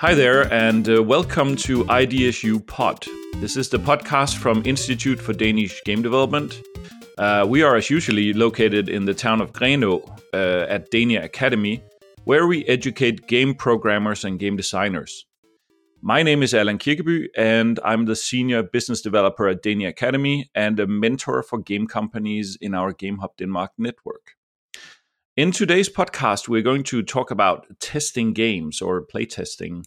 Hi there, and uh, welcome to IDSU Pod. This is the podcast from Institute for Danish Game Development. Uh, we are, as usually, located in the town of Grenaa uh, at Dania Academy, where we educate game programmers and game designers. My name is Allan Kirkeby, and I'm the senior business developer at Dania Academy and a mentor for game companies in our GameHub Denmark network. In today's podcast, we're going to talk about testing games or playtesting.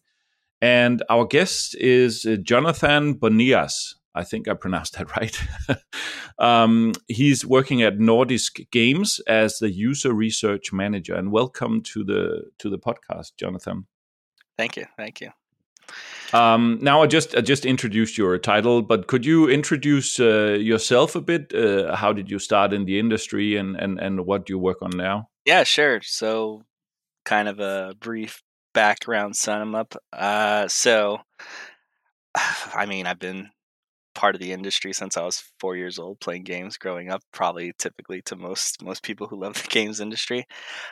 And our guest is uh, Jonathan Bonias. I think I pronounced that right. um, he's working at Nordisk Games as the user research manager. And welcome to the to the podcast, Jonathan. Thank you. Thank you. Um, now I just I just introduced your title, but could you introduce uh, yourself a bit? Uh, how did you start in the industry, and and and what do you work on now? Yeah, sure. So, kind of a brief background sum up. Uh, so, I mean, I've been part of the industry since I was four years old, playing games growing up. Probably typically to most most people who love the games industry.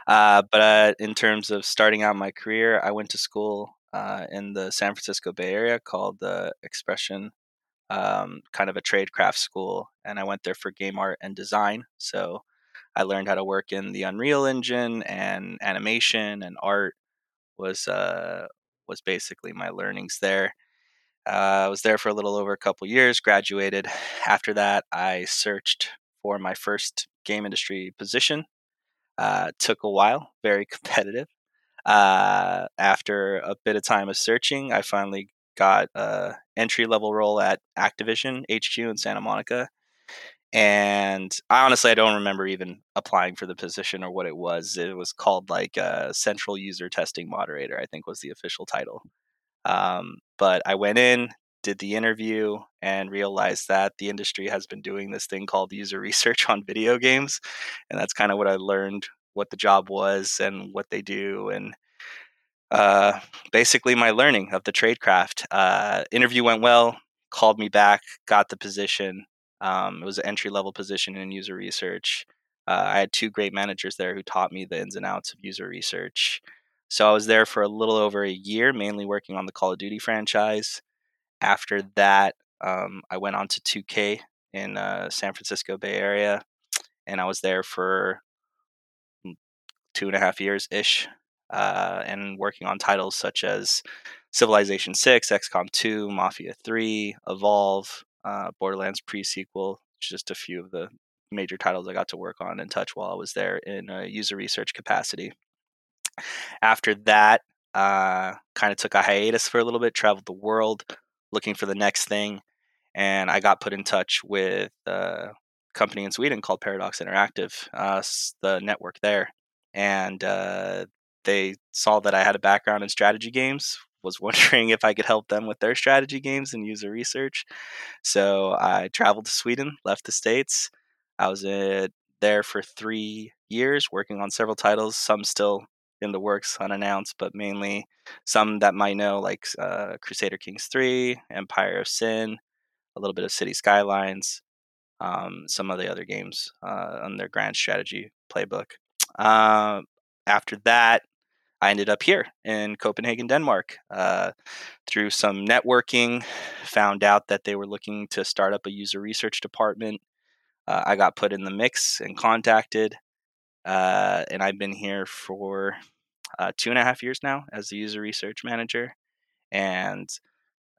Uh, but uh, in terms of starting out my career, I went to school uh, in the San Francisco Bay Area called the Expression, um, kind of a trade craft school, and I went there for game art and design. So I learned how to work in the Unreal Engine and animation and art was uh, was basically my learnings there. Uh, I was there for a little over a couple years. Graduated. After that, I searched for my first game industry position. Uh, took a while, very competitive. Uh, after a bit of time of searching, I finally got a entry level role at Activision HQ in Santa Monica and I honestly I don't remember even applying for the position or what it was. It was called like a central user testing moderator, I think was the official title. Um, but I went in, did the interview, and realized that the industry has been doing this thing called user research on video games, and that's kind of what I learned what the job was and what they do and. Uh, basically, my learning of the tradecraft. Uh, interview went well. Called me back, got the position, um, it was an entry level position in user research. Uh, I had two great managers there who taught me the ins and outs of user research. So I was there for a little over a year, mainly working on the Call of Duty franchise. After that, um, I went on to 2K in uh, San Francisco Bay Area, and I was there for mm, two and a half years ish, uh, and working on titles such as Civilization 6, XCOM 2, Mafia 3, Evolve, uh, Borderlands pre-sequel, just a few of the major titles I got to work on and touch while I was there in a user research capacity. After that, uh, kind of took a hiatus for a little bit, traveled the world looking for the next thing, and I got put in touch with a company in Sweden called Paradox Interactive, uh, the network there, and uh, they saw that I had a background in strategy games, was wondering if I could help them with their strategy games and user research. So I traveled to Sweden, left the States. I was uh, there for three years working on several titles, some still in the works unannounced, but mainly some that might know, like uh, Crusader Kings 3, Empire of Sin, a little bit of City Skylines, um, some of the other games uh, on their grand strategy playbook. Uh, after that, I ended up here in Copenhagen, Denmark. Uh, through some networking, found out that they were looking to start up a user research department. Uh, I got put in the mix and contacted, uh, and I've been here for uh, two and a half years now as the user research manager. And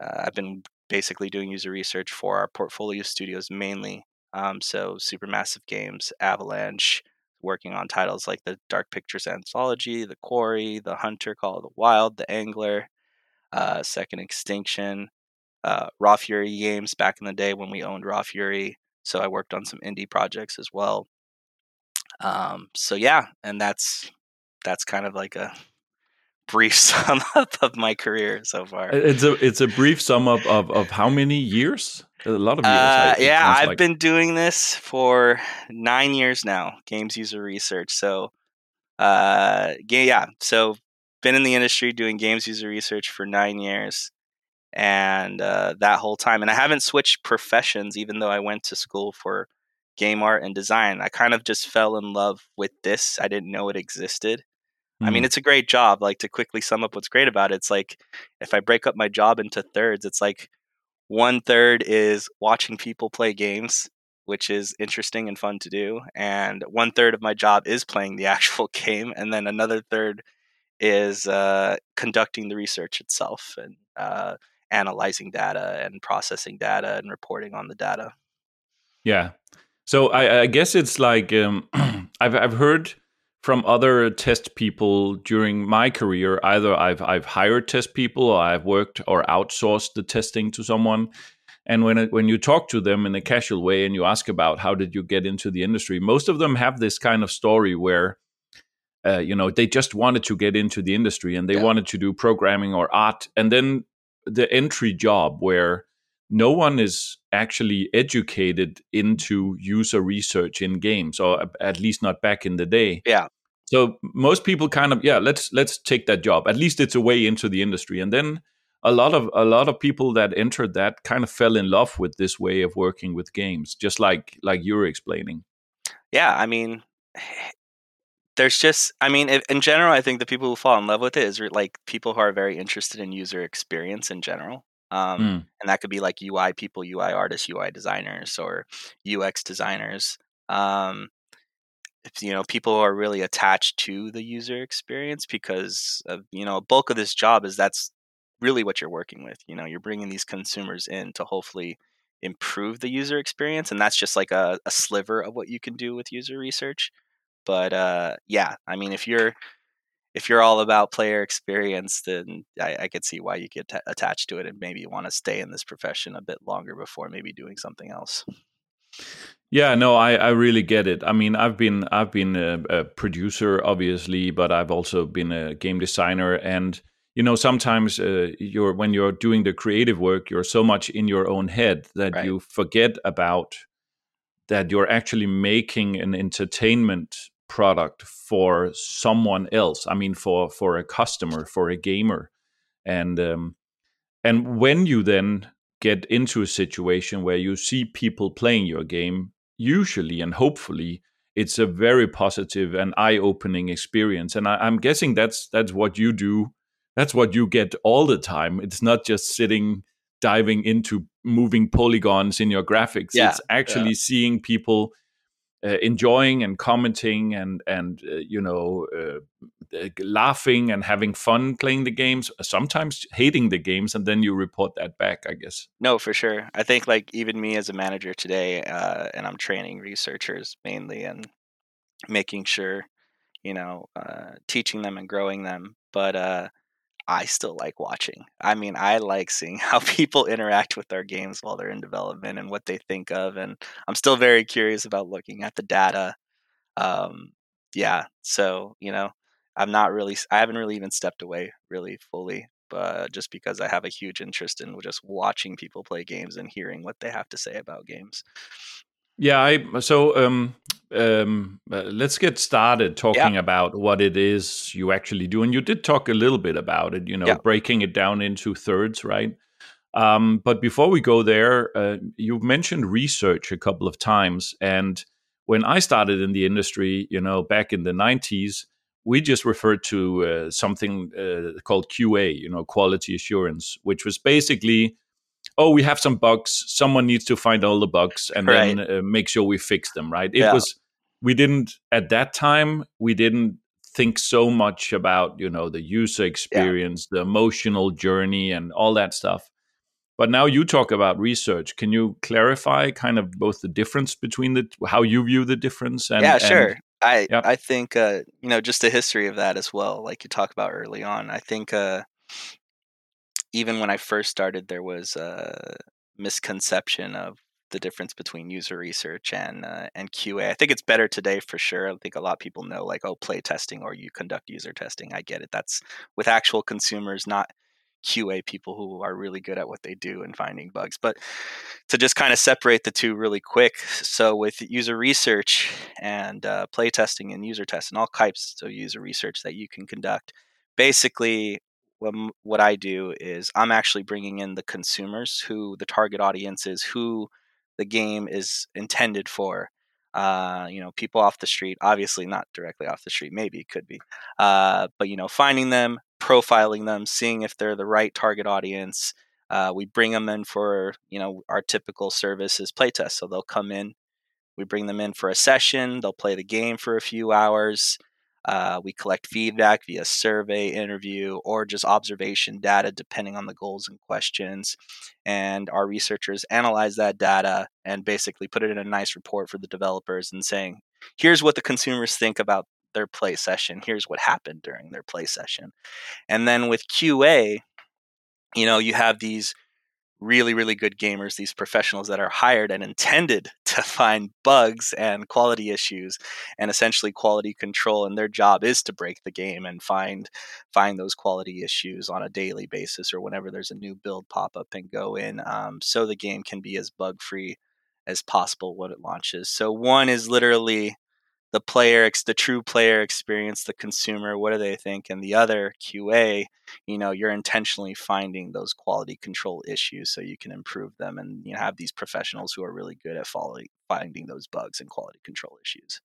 uh, I've been basically doing user research for our portfolio studios mainly. Um, so Supermassive Games, Avalanche, working on titles like the Dark Pictures Anthology, The Quarry, The Hunter Call of the Wild, The Angler, uh, Second Extinction, uh, Raw Fury games back in the day when we owned Raw Fury. So I worked on some indie projects as well. Um, so yeah, and that's that's kind of like a brief sum up of my career so far. It's a it's a brief sum up of of how many years? A lot of years. Uh, yeah, I've like. been doing this for nine years now. Games user research. So, uh, yeah. So, been in the industry doing games user research for nine years, and uh, that whole time, and I haven't switched professions, even though I went to school for game art and design. I kind of just fell in love with this. I didn't know it existed. I mean, Mm. it's a great job. Like to quickly sum up what's great about it, it's like if I break up my job into thirds, it's like one third is watching people play games, which is interesting and fun to do, and one third of my job is playing the actual game, and then another third is uh, conducting the research itself and uh, analyzing data and processing data and reporting on the data. Yeah. So I, I guess it's like um, I've I've heard from other test people during my career. Either I've I've hired test people, or I've worked or outsourced the testing to someone. And when it, when you talk to them in a casual way and you ask about how did you get into the industry, most of them have this kind of story where. Uh, you know, they just wanted to get into the industry and they Yeah. wanted to do programming or art, and then the entry job where no one is actually educated into user research in games or at least not back in the day Yeah. so most people kind of yeah let's let's take that job at least it's a way into the industry and then a lot of a lot of people that entered that kind of fell in love with this way of working with games just like like you were explaining Yeah, I mean, there's just, I mean, in general, I think the people who fall in love with it is like people who are very interested in user experience in general. Um, Mm. And that could be like UI people, UI artists, UI designers, or UX designers. Um, if, you know, people who are really attached to the user experience because of, you know, a bulk of this job is that's really what you're working with. You know, you're bringing these consumers in to hopefully improve the user experience, and that's just like a, a sliver of what you can do with user research. But uh, yeah, I mean, if you're if you're all about player experience, then I, I could see why you get ta attached to it and maybe want to stay in this profession a bit longer before maybe doing something else. Yeah, no, I, I really get it. I mean, I've been I've been a, a producer, obviously, but I've also been a game designer, and you know, sometimes uh, you're when you're doing the creative work, you're so much in your own head that Right. you forget about that you're actually making an entertainment product for someone else. I mean, for for a customer, for a gamer, and um, and when you then get into a situation where you see people playing your game, usually and hopefully it's a very positive and eye-opening experience. And I, I'm guessing that's that's what you do. That's what you get all the time. It's not just sitting diving into moving polygons in your graphics. Yeah, it's actually seeing people uh, enjoying and commenting and and uh, you know uh, uh, laughing and having fun playing the games sometimes hating the games and then you report that back i guess No, for sure. I think like even me as a manager today, uh, and I'm training researchers mainly and making sure, you know, uh, teaching them and growing them. But uh, I still like watching. I mean, I like seeing how people interact with our games while they're in development and what they think of. And I'm still very curious about looking at the data. Um, yeah, so you know, I'm not really. I haven't really even stepped away really fully, but just because I have a huge interest in just watching people play games and hearing what they have to say about games. Yeah i so um um uh, let's get started talking about what it is you actually do and you did talk a little bit about it you know Yeah. breaking it down into thirds right um but before we go there uh, you've mentioned research a couple of times and when i started in the industry you know back in the 90s we just referred to uh, something uh, called qa you know quality assurance which was basically oh we have some bugs someone needs to find all the bugs and then uh, make sure we fix them right it Yeah. was we didn't at that time we didn't think so much about you know the user experience the emotional journey and all that stuff but now you talk about research can you clarify kind of both the difference between the how you view the difference and yeah, and- sure. I yeah. I think uh, you know just the history of that as well, like you talk about early on. I think uh, even when I first started, there was a misconception of the difference between user research and uh, and QA. I think it's better today for sure. I think a lot of people know like oh play testing or you conduct user testing. I get it. That's with actual consumers, not QA people who are really good at what they do and finding bugs. But to just kind of separate the two really quick. So with user research and uh, play testing and user tests and all types of user research that you can conduct, basically what, I do is I'm actually bringing in the consumers who the target audience is, who the game is intended for. uh, you know, people off the street, obviously not directly off the street, maybe it could be, uh, but you know, finding them, profiling them, seeing if they're the right target audience. Uh, we bring them in for you know our typical services playtest, so they'll come in, we bring them in for a session, they'll play the game for a few hours. Uh, we collect feedback via survey, interview, or just observation data, depending on the goals and questions. And our researchers analyze that data and basically put it in a nice report for the developers and saying, here's what the consumers think about their play session. Here's what happened during their play session. And then with QA, you know, you have these really, really good gamers, these professionals that are hired and intended to find bugs and quality issues and essentially quality control. And their job is to break the game and find find those quality issues on a daily basis or whenever there's a new build pop up and go in, um, so the game can be as bug free as possible when it launches. So one is literally the player the true player experience the consumer what do they think? And the other qa you know you're intentionally finding those quality control issues so you can improve them and you know, have these professionals who are really good at following, finding those bugs and quality control issues.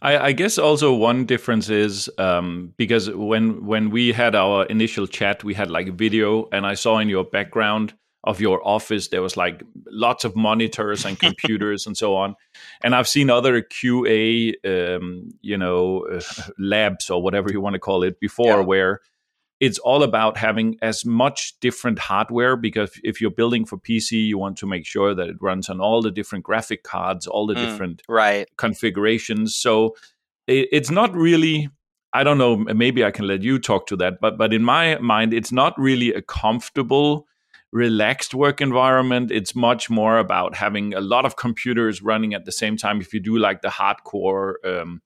I, I guess also one difference is um, because when when we had our initial chat, we had like video, and I saw in your background of your office. There was like lots of monitors and computers and so on. And i've seen other qa um, you know uh, labs or whatever you want to call it before yeah. where it's all about having as much different hardware because if you're building for pc you want to make sure that it runs on all the different graphic cards all the mm, different right. configurations. So it, it's not really i don't know maybe i can let you talk to that but but in my mind it's not really a comfortable relaxed work environment. It's much more about having a lot of computers running at the same time. If you do like the hardcore, um,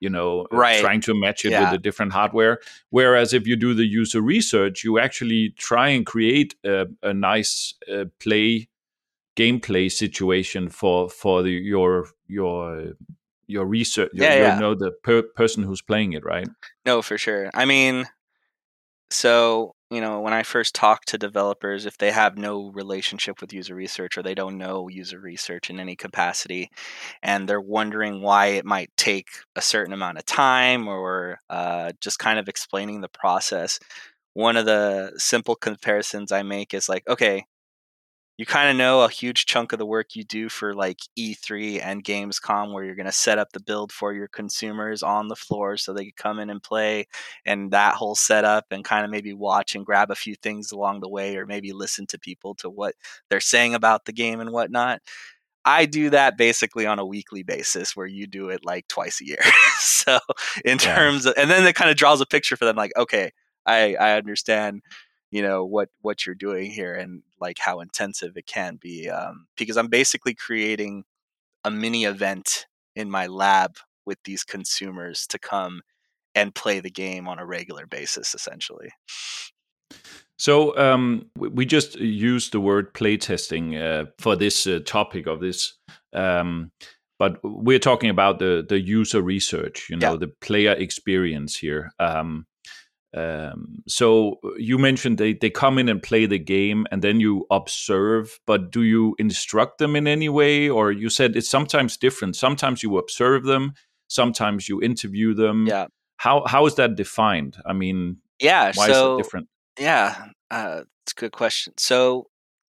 you know, uh, right. trying to match it yeah. with the different hardware. Whereas if you do the user research, you actually try and create a, a nice uh, play gameplay situation for for the, your your your research. Yeah, yeah. You know the per- person who's playing it, right? No, for sure. I mean, so you know, when I first talk to developers, if they have no relationship with user research or they don't know user research in any capacity, and they're wondering why it might take a certain amount of time or uh, just kind of explaining the process, one of the simple comparisons I make is like, okay, you kind of know a huge chunk of the work you do for like E3 and Gamescom, where you're going to set up the build for your consumers on the floor so they can come in and play, and that whole setup, and kind of maybe watch and grab a few things along the way, or maybe listen to people to what they're saying about the game and whatnot. I do that basically on a weekly basis where you do it like twice a year. so in terms of and then it kind of draws a picture for them like, okay, I, I understand you know what what you're doing here and like how intensive it can be um, because i'm basically creating a mini event in my lab with these consumers to come and play the game on a regular basis essentially so um, we just used the word playtesting uh, for this uh, topic of this um, but we're talking about the the user research you know yeah. the player experience here um, um, so uh, you mentioned they, they come in and play the game and then you observe, but do you instruct them in any way? Or you said it's sometimes different. Sometimes you observe them, sometimes you interview them. Yeah. How how is that defined? I mean, yeah. Why so, is it different? Yeah, uh, it's a good question. So,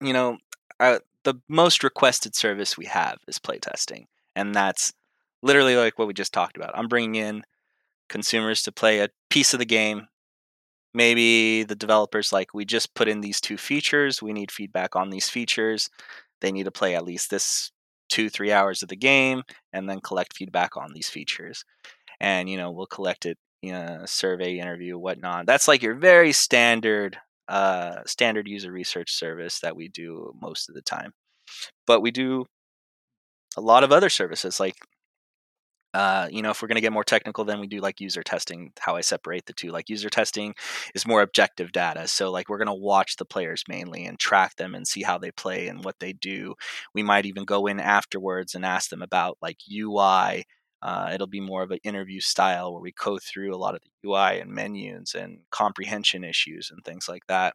you know, uh, the most requested service we have is playtesting, and that's literally like what we just talked about. I'm bringing in consumers to play a piece of the game maybe the developers like we just put in these two features we need feedback on these features. They need to play at least this two three hours of the game and then collect feedback on these features. And you know we'll collect it in a survey interview whatnot. That's like your very standard uh, standard user research service that we do most of the time. But we do a lot of other services like uh, you know, if we're going to get more technical, then we do like user testing, how I separate the two. Like user testing is more objective data. So, like, we're going to watch the players mainly and track them and see how they play and what they do. We might even go in afterwards and ask them about like UI. Uh, it'll be more of an interview style where we go through a lot of the UI and menus and comprehension issues and things like that.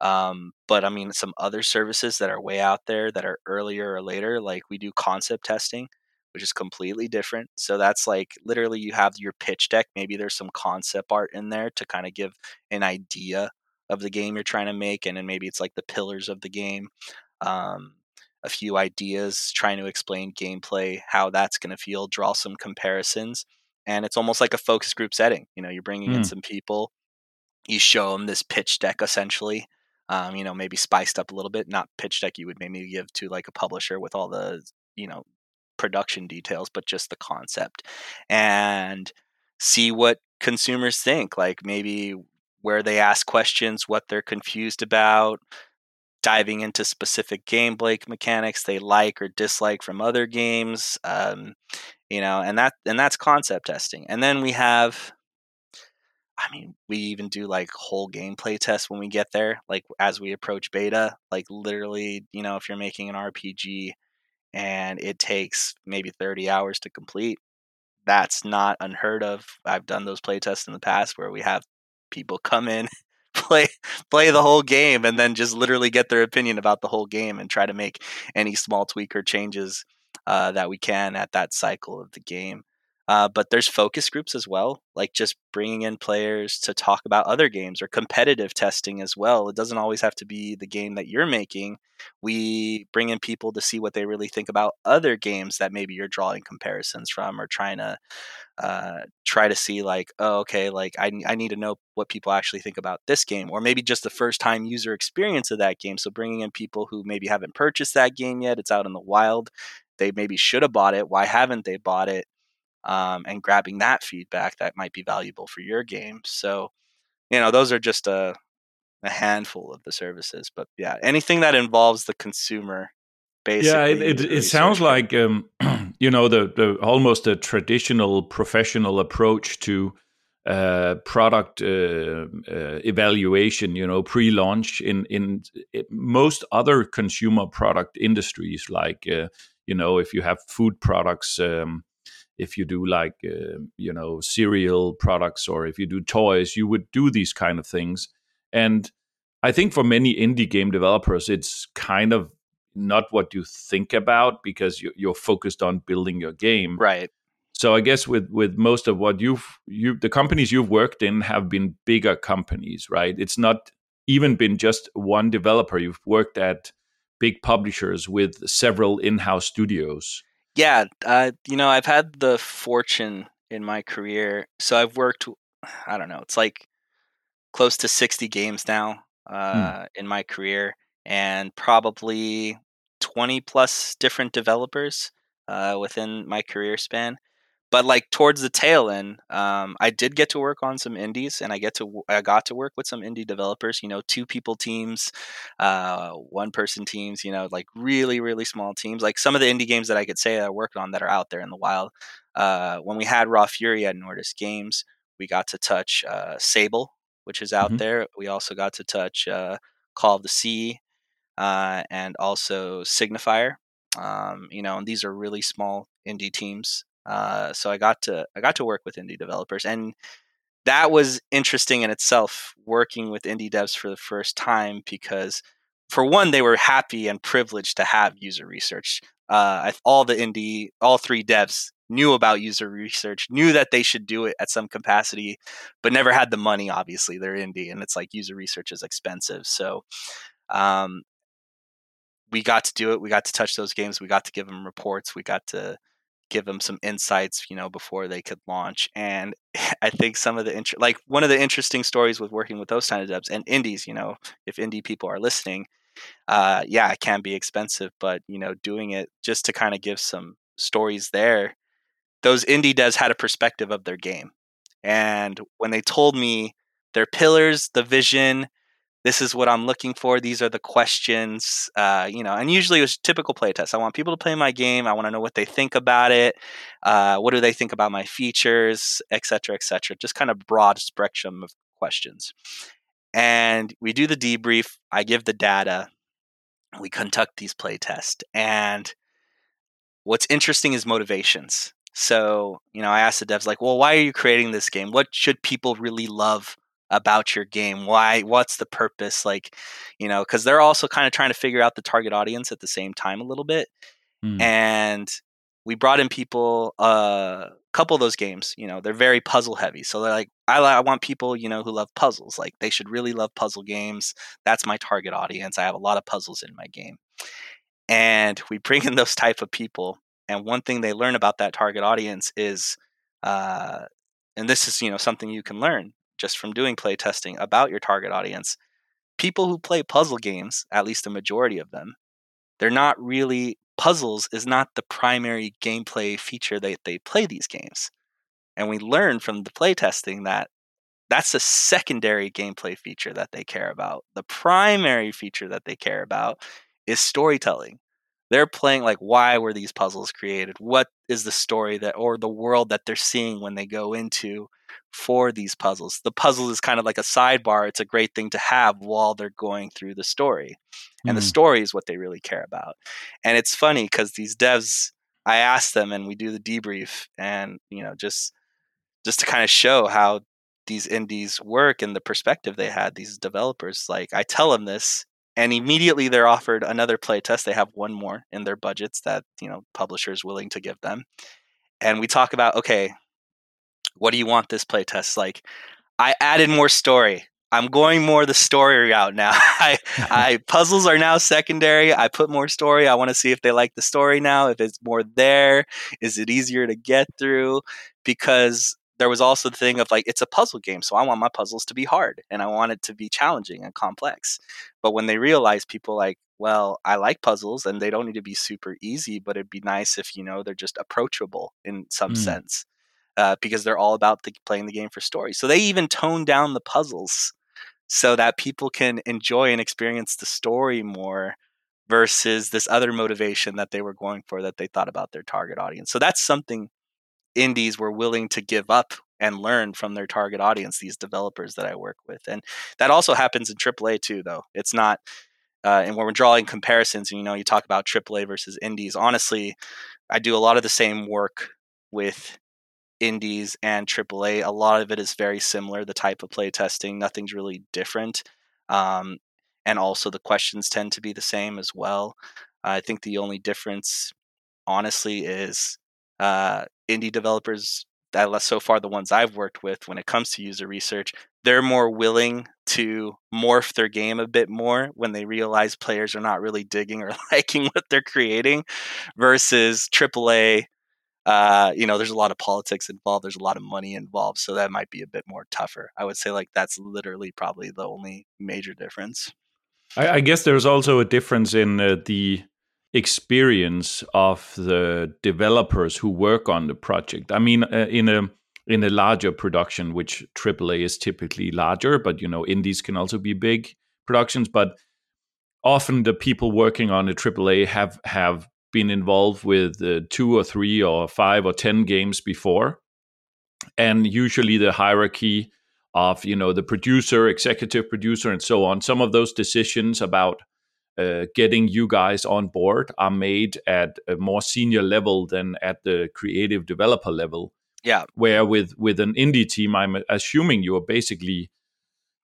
Um, but I mean, some other services that are way out there that are earlier or later, like we do concept testing which is completely different. So that's like literally you have your pitch deck. Maybe there's some concept art in there to kind of give an idea of the game you're trying to make, and then maybe it's like the pillars of the game. Um, a few ideas, trying to explain gameplay, how that's going to feel, draw some comparisons, and it's almost like a focus group setting. You know, you're bringing mm. in hmm. some people, you show them this pitch deck essentially. Um, you know, maybe spiced up a little bit, not pitch deck you would maybe give to like a publisher with all the, you know, production details, but just the concept and see what consumers think. Like maybe where they ask questions, what they're confused about, diving into specific gameplay mechanics they like or dislike from other games. Um, you know, and that and that's concept testing. And then we have I mean, we even do like whole gameplay tests when we get there, like as we approach beta. Like literally, you know, if you're making an RPG and it takes maybe 30 hours to complete, that's not unheard of. I've done those play tests in the past where we have people come in, play play the whole game, and then just literally get their opinion about the whole game and try to make any small tweak or changes uh, that we can at that cycle of the game. Uh, but there's focus groups as well, like just bringing in players to talk about other games or competitive testing as well. It doesn't always have to be the game that you're making. We bring in people to see what they really think about other games that maybe you're drawing comparisons from or trying to uh, try to see like, oh, okay, like I, I need to know what people actually think about this game, or maybe just the first time user experience of that game. So bringing in people who maybe haven't purchased that game yet, it's out in the wild. They maybe should have bought it. Why haven't they bought it? Um, and grabbing that feedback that might be valuable for your game. So, you know, those are just a, a handful of the services. But yeah, anything that involves the consumer. Basically, yeah, it, it, it sounds like um, you know the the almost a traditional professional approach to uh, product uh, uh, evaluation, you know, pre-launch in in most other consumer product industries, like uh, you know, if you have food products, um, if you do like uh, you know cereal products or if you do toys you would do these kind of things. And i think for many indie game developers it's kind of not what you think about because you're focused on building your game. Right. So i guess with with most of what you've you the companies you've worked in have been bigger companies right? It's not even been just one developer. You've worked at big publishers with several in-house studios yeah, uh, you know, I've had the fortune in my career. So I've worked, I don't know, it's like close to 60 games now hmm. uh, hmm. in my career, and probably 20 plus different developers uh, within my career span but like towards the tail end, um, I did get to work on some indies, and I get to I got to work with some indie developers. You know, two people teams, uh, one person teams. You know, like really really small teams. Like some of the indie games that I could say I worked on that are out there in the wild. Uh, when we had Raw Fury at Nordisk Games, we got to touch uh, Sable, which is out mm-hmm. there. We also got to touch uh, Call of the Sea, uh, and also Signifier. Um, you know, and these are really small indie teams uh, so I got to I got to work with indie developers, and that was interesting in itself. Working with indie devs for the first time because, for one, they were happy and privileged to have user research. Uh, all the indie, all three devs knew about user research, knew that they should do it at some capacity, but never had the money. Obviously, they're indie, and it's like user research is expensive. So, um, we got to do it. We got to touch those games. We got to give them reports. We got to give them some insights, you know, before they could launch. And I think some of the int- like one of the interesting stories with working with those kind of devs and indies, you know, if indie people are listening, uh, yeah, it can be expensive, but you know, doing it just to kind of give some stories there, those indie devs had a perspective of their game. And when they told me their pillars, the vision, this is what I'm looking for. These are the questions, uh, you know. And usually it was typical playtest. I want people to play my game. I want to know what they think about it. Uh, what do they think about my features, etc., etc. Just kind of broad spectrum of questions. And we do the debrief. I give the data. We conduct these playtests. And what's interesting is motivations. So, you know, I asked the devs like, "Well, why are you creating this game? What should people really love about your game why what's the purpose like you know because they're also kind of trying to figure out the target audience at the same time a little bit mm. and we brought in people a uh, couple of those games you know they're very puzzle heavy so they're like I, I want people you know who love puzzles like they should really love puzzle games that's my target audience i have a lot of puzzles in my game and we bring in those type of people and one thing they learn about that target audience is uh, and this is you know something you can learn just from doing play testing about your target audience people who play puzzle games at least a majority of them they're not really puzzles is not the primary gameplay feature that they play these games. And we learned from the playtesting that that's a secondary gameplay feature that they care about. The primary feature that they care about is storytelling. They're playing like why were these puzzles created? What is the story that or the world that they're seeing when they go into for these puzzles. The puzzle is kind of like a sidebar. It's a great thing to have while they're going through the story. And mm. the story is what they really care about. And it's funny because these devs, I ask them and we do the debrief and, you know, just just to kind of show how these indies work and the perspective they had, these developers, like I tell them this and immediately they're offered another playtest. They have one more in their budgets that, you know, publishers willing to give them. And we talk about, okay, what do you want this playtest like? I added more story. I'm going more the story route now. I, I puzzles are now secondary. I put more story. I want to see if they like the story now. If it's more there, is it easier to get through? Because there was also the thing of like it's a puzzle game, so I want my puzzles to be hard and I want it to be challenging and complex. But when they realize people like, well, I like puzzles and they don't need to be super easy, but it'd be nice if you know they're just approachable in some mm. sense uh, because they're all about the, playing the game for story. So they even tone down the puzzles so that people can enjoy and experience the story more versus this other motivation that they were going for that they thought about their target audience. So that's something indies were willing to give up and learn from their target audience, these developers that I work with. And that also happens in AAA too, though. It's not, uh, and when we're drawing comparisons, you know, you talk about AAA versus indies. Honestly, I do a lot of the same work with indies and AAA, a lot of it is very similar. The type of play testing, nothing's really different. Um, and also the questions tend to be the same as well. I think the only difference, honestly, is uh, indie developers. That so far, the ones I've worked with, when it comes to user research, they're more willing to morph their game a bit more when they realize players are not really digging or liking what they're creating, versus AAA uh, you know, there's a lot of politics involved. There's a lot of money involved, so that might be a bit more tougher. I would say like that's literally probably the only major difference. I, I guess there's also a difference in uh, the experience of the developers who work on the project. I mean, uh, in a in a larger production, which AAA is typically larger, but you know, indies can also be big productions. But often the people working on a AAA have have been involved with uh, two or three or five or ten games before, and usually the hierarchy of you know the producer, executive producer, and so on. Some of those decisions about uh, getting you guys on board are made at a more senior level than at the creative developer level. Yeah. Where with with an indie team, I'm assuming you are basically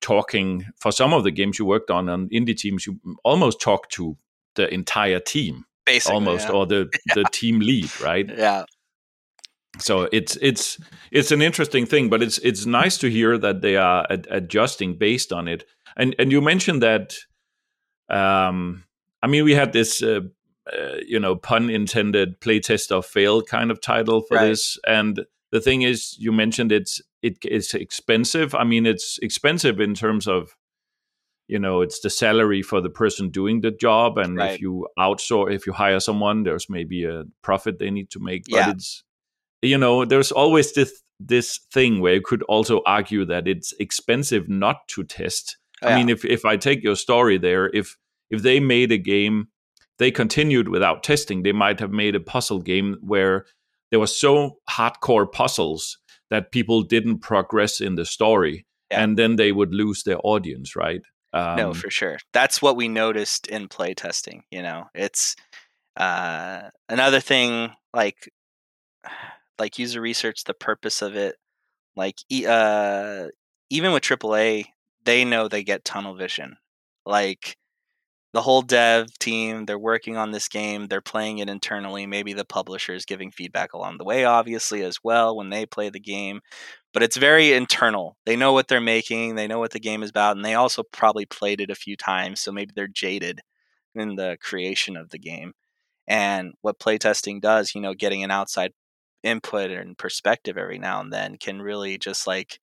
talking for some of the games you worked on on indie teams. You almost talk to the entire team Basically, almost yeah. or the the team lead right? Yeah. So it's it's it's an interesting thing but it's it's nice to hear that they are ad- adjusting based on it. And and you mentioned that um i mean we had this uh, uh, you know pun intended playtest or fail kind of title for right. this. And the thing is you mentioned it's it is expensive. I mean it's expensive in terms of you know it's the salary for the person doing the job and right. if you outsource if you hire someone there's maybe a profit they need to make but yeah. it's you know there's always this this thing where you could also argue that it's expensive not to test oh, i mean if if i take your story there if if they made a game they continued without testing they might have made a puzzle game where there were so hardcore puzzles that people didn't progress in the story yeah. and then they would lose their audience right um, no, for sure. That's what we noticed in play testing. You know, it's uh, another thing like like user research. The purpose of it, like uh, even with AAA, they know they get tunnel vision. Like the whole dev team they're working on this game they're playing it internally maybe the publisher is giving feedback along the way obviously as well when they play the game but it's very internal. They know what they're making they know what the game is about and they also probably played it a few times so maybe they're jaded in the creation of the game. And what playtesting does you know getting an outside input and perspective every now and then can really just like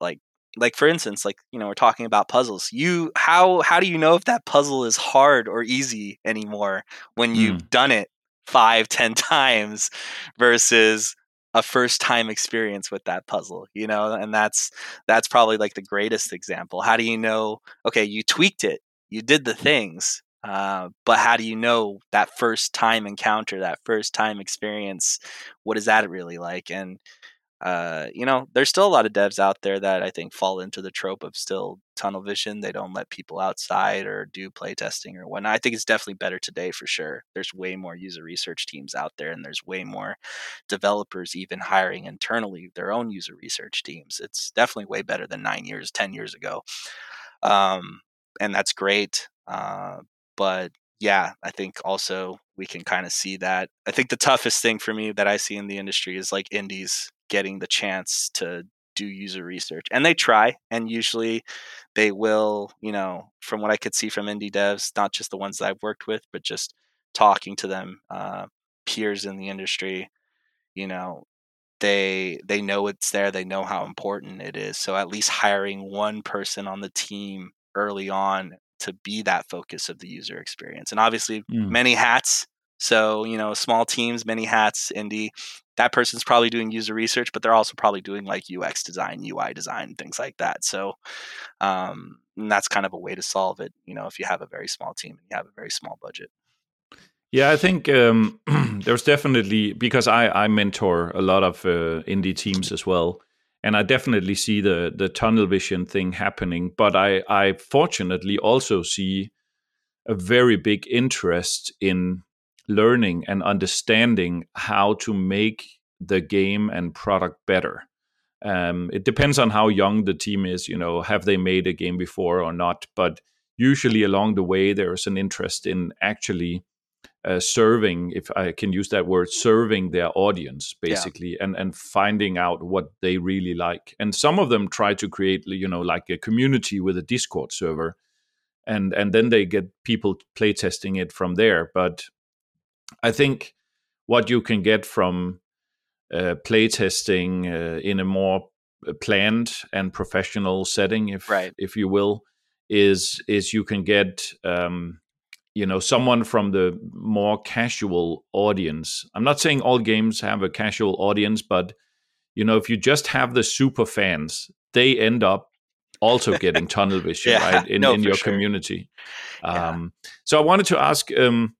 like like for instance like you know we're talking about puzzles. You how how do you know if that puzzle is hard or easy anymore when you've mm. done it five ten times versus a first time experience with that puzzle you know and that's that's probably like the greatest example. How do you know okay you tweaked it you did the things uh, but how do you know that first time encounter that first time experience what is that really like? And uh, you know, there's still a lot of devs out there that I think fall into the trope of still tunnel vision. They don't let people outside or do playtesting or whatnot. I think it's definitely better today for sure. There's way more user research teams out there, and there's way more developers even hiring internally their own user research teams. It's definitely way better than nine years, 10 years ago. Um, and that's great. Uh, but yeah, I think also we can kind of see that. I think the toughest thing for me that I see in the industry is like indies getting the chance to do user research and they try and usually they will you know from what i could see from indie devs not just the ones that i've worked with but just talking to them uh, peers in the industry you know they they know it's there they know how important it is so at least hiring one person on the team early on to be that focus of the user experience and obviously mm. many hats so, you know, small teams, many hats, indie. That person's probably doing user research, but they're also probably doing like UX design, UI design, things like that. So, um, that's kind of a way to solve it. You know, if you have a very small team and you have a very small budget. Yeah, I think um, there's definitely because I I mentor a lot of uh, indie teams as well, and I definitely see the the tunnel vision thing happening. But I I fortunately also see a very big interest in learning and understanding how to make the game and product better. Um, it depends on how young the team is. You know, have they made a game before or not? But usually along the way, there's an interest in actually uh, serving, if I can use that word, serving their audience basically, yeah. and and finding out what they really like. And some of them try to create, you know, like a community with a Discord server, and and then they get people playtesting it from there. But I think what you can get from uh, playtesting uh, in a more uh, planned and professional setting, if right. if you will, is is you can get um, you know someone from the more casual audience. I'm not saying all games have a casual audience, but you know if you just have the super fans, they end up also getting tunnel vision yeah, right in, no, in your sure. community. Um, yeah. So I wanted to ask. Um,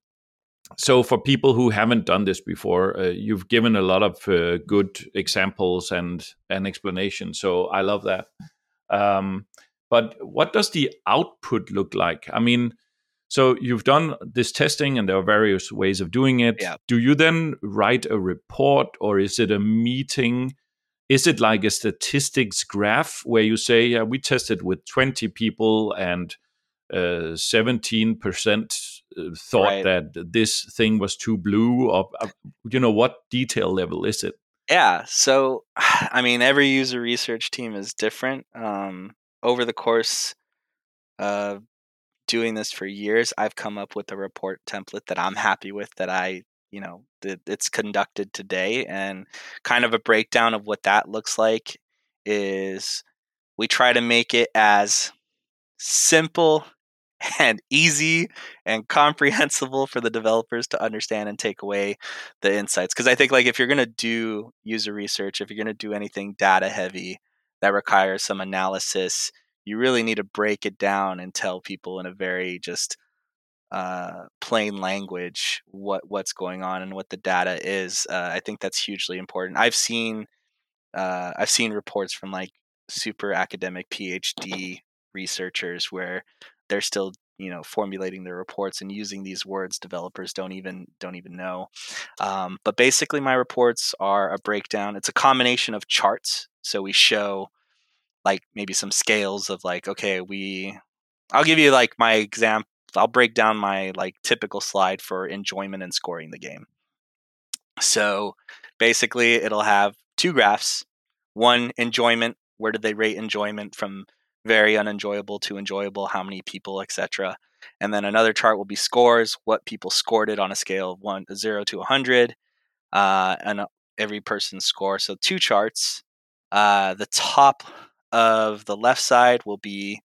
so for people who haven't done this before uh, you've given a lot of uh, good examples and and explanations so i love that. Um, but what does the output look like? I mean so you've done this testing and there are various ways of doing it. Yeah. do you then write a report or is it a meeting? Is it like a statistics graph where you say yeah we tested with 20 people and uh, 17% uh, thought right. that this thing was too blue or uh, you know what detail level is it yeah so i mean every user research team is different um, over the course of doing this for years i've come up with a report template that i'm happy with that i you know that it's conducted today and kind of a breakdown of what that looks like is we try to make it as simple and easy and comprehensible for the developers to understand and take away the insights because i think like if you're going to do user research if you're going to do anything data heavy that requires some analysis you really need to break it down and tell people in a very just uh, plain language what what's going on and what the data is uh, i think that's hugely important. I've seen uh, i've seen reports from like super academic phd researchers where they're still you know formulating their reports and using these words developers don't even don't even know um, but basically my reports are a breakdown it's a combination of charts so we show like maybe some scales of like okay we i'll give you like my example I'll break down my like typical slide for enjoyment and scoring the game. So basically, it'll have two graphs. One enjoyment, where did they rate enjoyment from very unenjoyable to enjoyable, how many people, etc. And then another chart will be scores, what people scored it on a scale of one zero to 100, uh, and uh, every person's score. So two charts. Uh, the top of the left side will be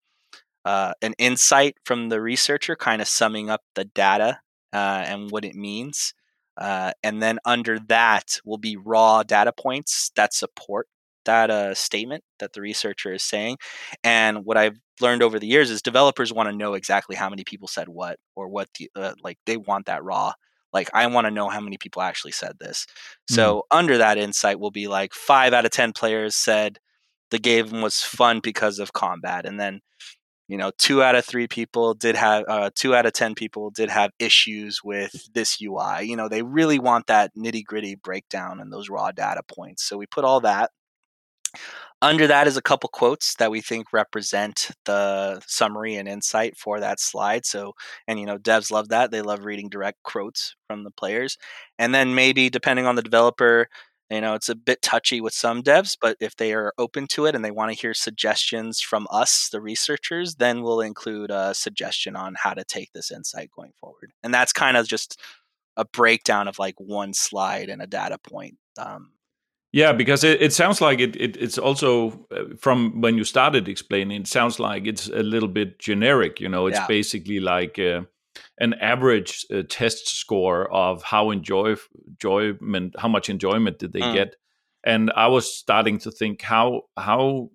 uh, an insight from the researcher, kind of summing up the data uh, and what it means. Uh, and then under that will be raw data points that support that uh, statement that the researcher is saying. And what I've learned over the years is developers want to know exactly how many people said what or what the uh, like they want that raw. Like I want to know how many people actually said this. Mm. So under that insight will be like five out of ten players said the game was fun because of combat, and then you know two out of three people did have uh, two out of ten people did have issues with this ui you know they really want that nitty gritty breakdown and those raw data points so we put all that under that is a couple quotes that we think represent the summary and insight for that slide. So, and you know, devs love that. They love reading direct quotes from the players. And then maybe depending on the developer, you know, it's a bit touchy with some devs, but if they are open to it and they want to hear suggestions from us, the researchers, then we'll include a suggestion on how to take this insight going forward. And that's kind of just a breakdown of like one slide and a data point um, yeah, because it, it sounds like it, it it's also uh, from when you started explaining, it sounds like it's a little bit generic. You know, it's yeah. basically like uh, an average uh, test score of how enjoy enjoyment, how much enjoyment did they mm. get, and I was starting to think how how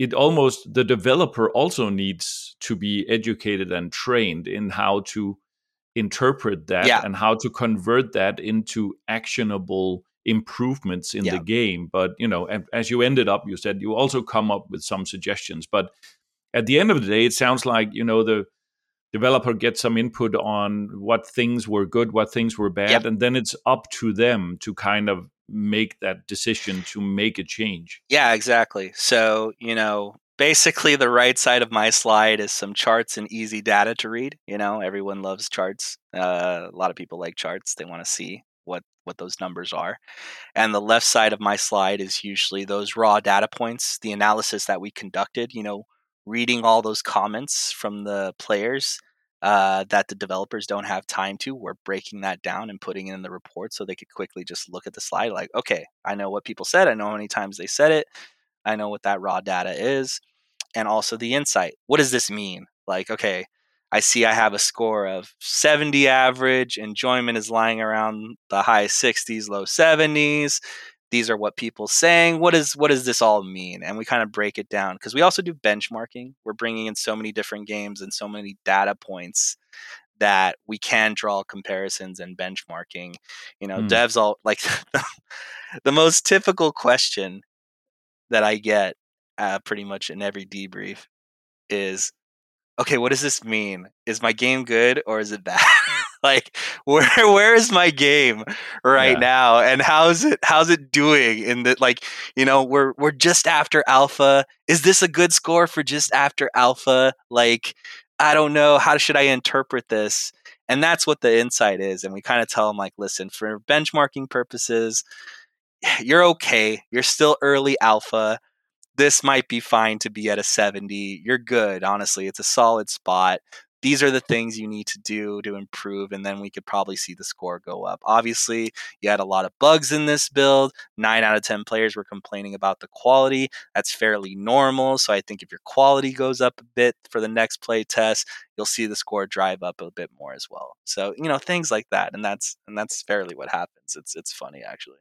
it almost the developer also needs to be educated and trained in how to interpret that yeah. and how to convert that into actionable improvements in yeah. the game. But you know, as you ended up, you said you also come up with some suggestions. But at the end of the day, it sounds like you know the developer gets some input on what things were good, what things were bad, yep. and then it's up to them to kind of make that decision to make a change. Yeah, exactly. So, you know, basically the right side of my slide is some charts and easy data to read. You know, everyone loves charts. Uh, a lot of people like charts. They want to see what what those numbers are. And the left side of my slide is usually those raw data points, the analysis that we conducted, you know, reading all those comments from the players uh, that the developers don't have time to. We're breaking that down and putting it in the report so they could quickly just look at the slide like, okay, I know what people said. I know how many times they said it. I know what that raw data is. And also the insight. What does this mean? Like, okay, I see I have a score of 70 average. Enjoyment is lying around the high 60s, low 70s. These are what people saying. What is what does this all mean? And we kind of break it down because we also do benchmarking. We're bringing in so many different games and so many data points that we can draw comparisons and benchmarking. You know, mm. devs all like the most typical question that I get uh, pretty much in every debrief is okay, what does this mean? Is my game good or is it bad? Mm. like where where is my game right yeah. now? And how's it how's it doing in the like you know we're we're just after alpha. Is this a good score for just after alpha? Like i don't know. How should i interpret this? And that's what the insight is and we kind of tell them like listen for benchmarking purposes you're okay. You're still early alpha this might be fine to be at a 70. You're good, honestly. It's a solid spot these are the things you need to do to improve, and then we could probably see the score go up. Obviously, you had a lot of bugs in this build. Nine out of 10 players were complaining about the quality. That's fairly normal. So I think if your quality goes up a bit for the next play test, you'll see the score drive up a bit more as well. So, you know, things like that. And that's and that's fairly what happens. It's it's funny actually.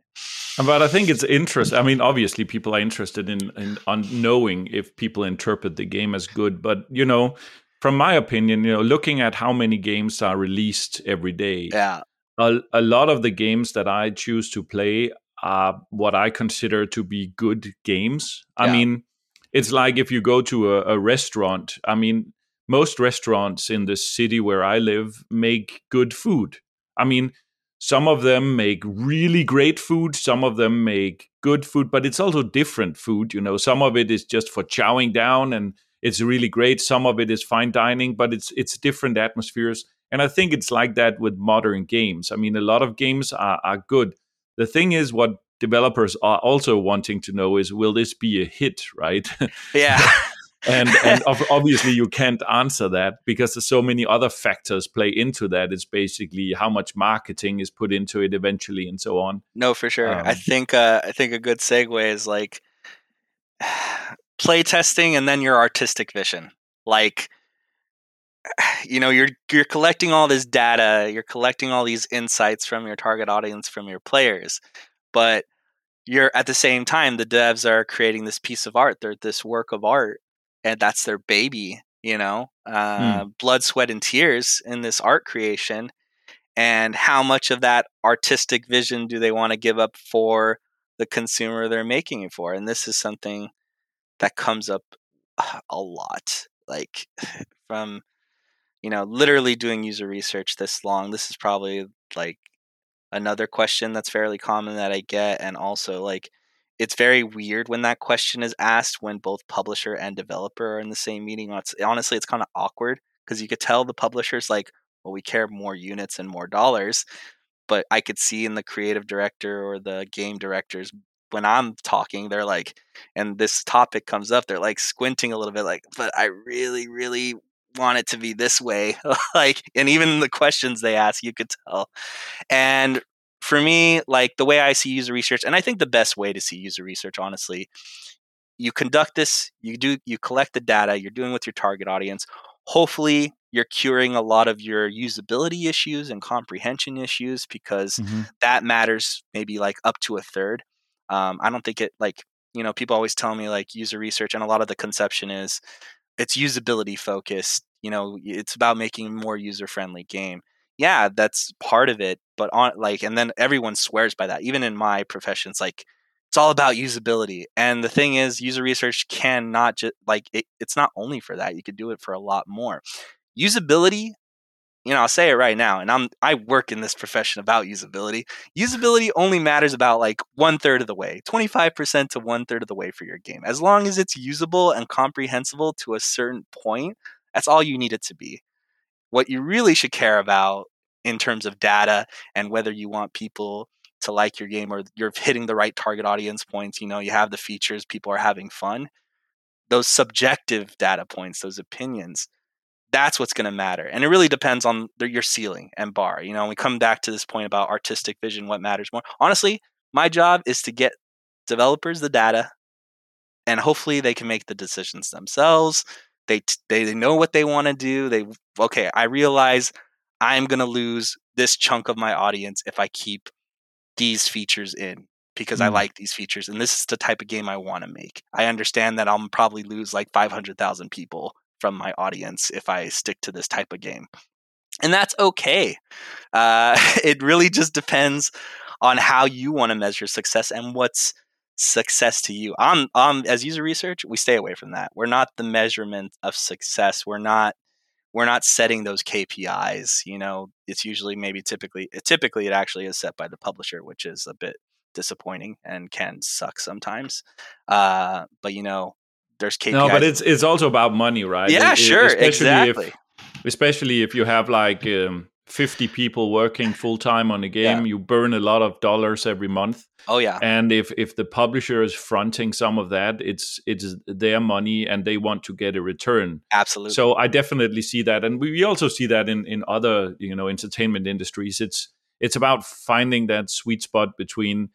But I think it's interesting. I mean, obviously people are interested in, in on knowing if people interpret the game as good, but you know, from my opinion, you know, looking at how many games are released every day, yeah, a, a lot of the games that I choose to play are what I consider to be good games. I mean, it's like if you go to a, a restaurant. I mean, most restaurants in the city where I live make good food. I mean, some of them make really great food, some of them make good food, but it's also different food. You know, some of it is just for chowing down and it's really great. Some of it is fine dining, but it's it's different atmospheres. And I think it's like that with modern games. I mean, a lot of games are, are good. The thing is, what developers are also wanting to know is, will this be a hit, right? Yeah. and and obviously you can't answer that because there's so many other factors play into that it's basically how much marketing is put into it eventually and so on no for sure um, i think uh, i think a good segue is like play testing and then your artistic vision like you know you're you're collecting all this data you're collecting all these insights from your target audience from your players but you're at the same time the devs are creating this piece of art they're this work of art and that's their baby you know hmm. uh, mm. blood sweat and tears in this art creation and how much of that artistic vision do they want to give up for the consumer they're making it for and this is something that comes up uh, a lot like from you know literally doing user research this long this is probably like another question that's fairly common that i get and also like it's very weird when that question is asked when both publisher and developer are in the same meeting. It's, honestly, it's kind of awkward because you could tell the publisher's like, well, we care more units and more dollars. But I could see in the creative director or the game directors when I'm talking, they're like, and this topic comes up, they're like squinting a little bit, like, but I really, really want it to be this way. like, and even the questions they ask, you could tell. And for me, like the way I see user research, and I think the best way to see user research, honestly, you conduct this, you do, you collect the data, you're doing with your target audience. Hopefully, you're curing a lot of your usability issues and comprehension issues because mm-hmm. that matters maybe like up to a third. Um, I don't think it like you know people always tell me like user research, and a lot of the conception is it's usability focused. You know, it's about making a more user friendly game yeah, that's part of it. But on like, and then everyone swears by that. Even in my profession, it's like it's all about usability. And the thing is, user research cannot just like it, it's not only for that. You could do it for a lot more. Usability, you know, I'll say it right now, and I'm I work in this profession about usability. Usability only matters about like one third of the way, 25% to one third of the way for your game. As long as it's usable and comprehensible to a certain point, that's all you need it to be. What you really should care about in terms of data and whether you want people to like your game or you're hitting the right target audience points, you know, you have the features, people are having fun. Those subjective data points, those opinions, that's what's going to matter. And it really depends on the, your ceiling and bar. You know, we come back to this point about artistic vision, what matters more. Honestly, my job is to get developers the data and hopefully they can make the decisions themselves they they know what they want to do. They okay, I realize I'm going to lose this chunk of my audience if I keep these features in because mm. I like these features and this is the type of game I want to make. I understand that I'll probably lose like 500,000 people from my audience if I stick to this type of game. And that's okay. Uh, it really just depends on how you want to measure success and what's success to you. Um, um, as user research, we stay away from that. We're not the measurement of success. We're not we're not setting those KPIs. You know, it's usually maybe typically typically it actually is set by the publisher, which is a bit disappointing and can suck sometimes. Uh, but you know, there's KPIs. No, but it's it's also about money, right? Yeah, it, sure, especially exactly. If, especially if you have like um, 50 people working full time on a game, yeah. you burn a lot of dollars every month. Oh yeah. And if if the publisher is fronting some of that, it's it's their money and they want to get a return. Absolutely. So I definitely see that and we also see that in in other, you know, entertainment industries. It's it's about finding that sweet spot between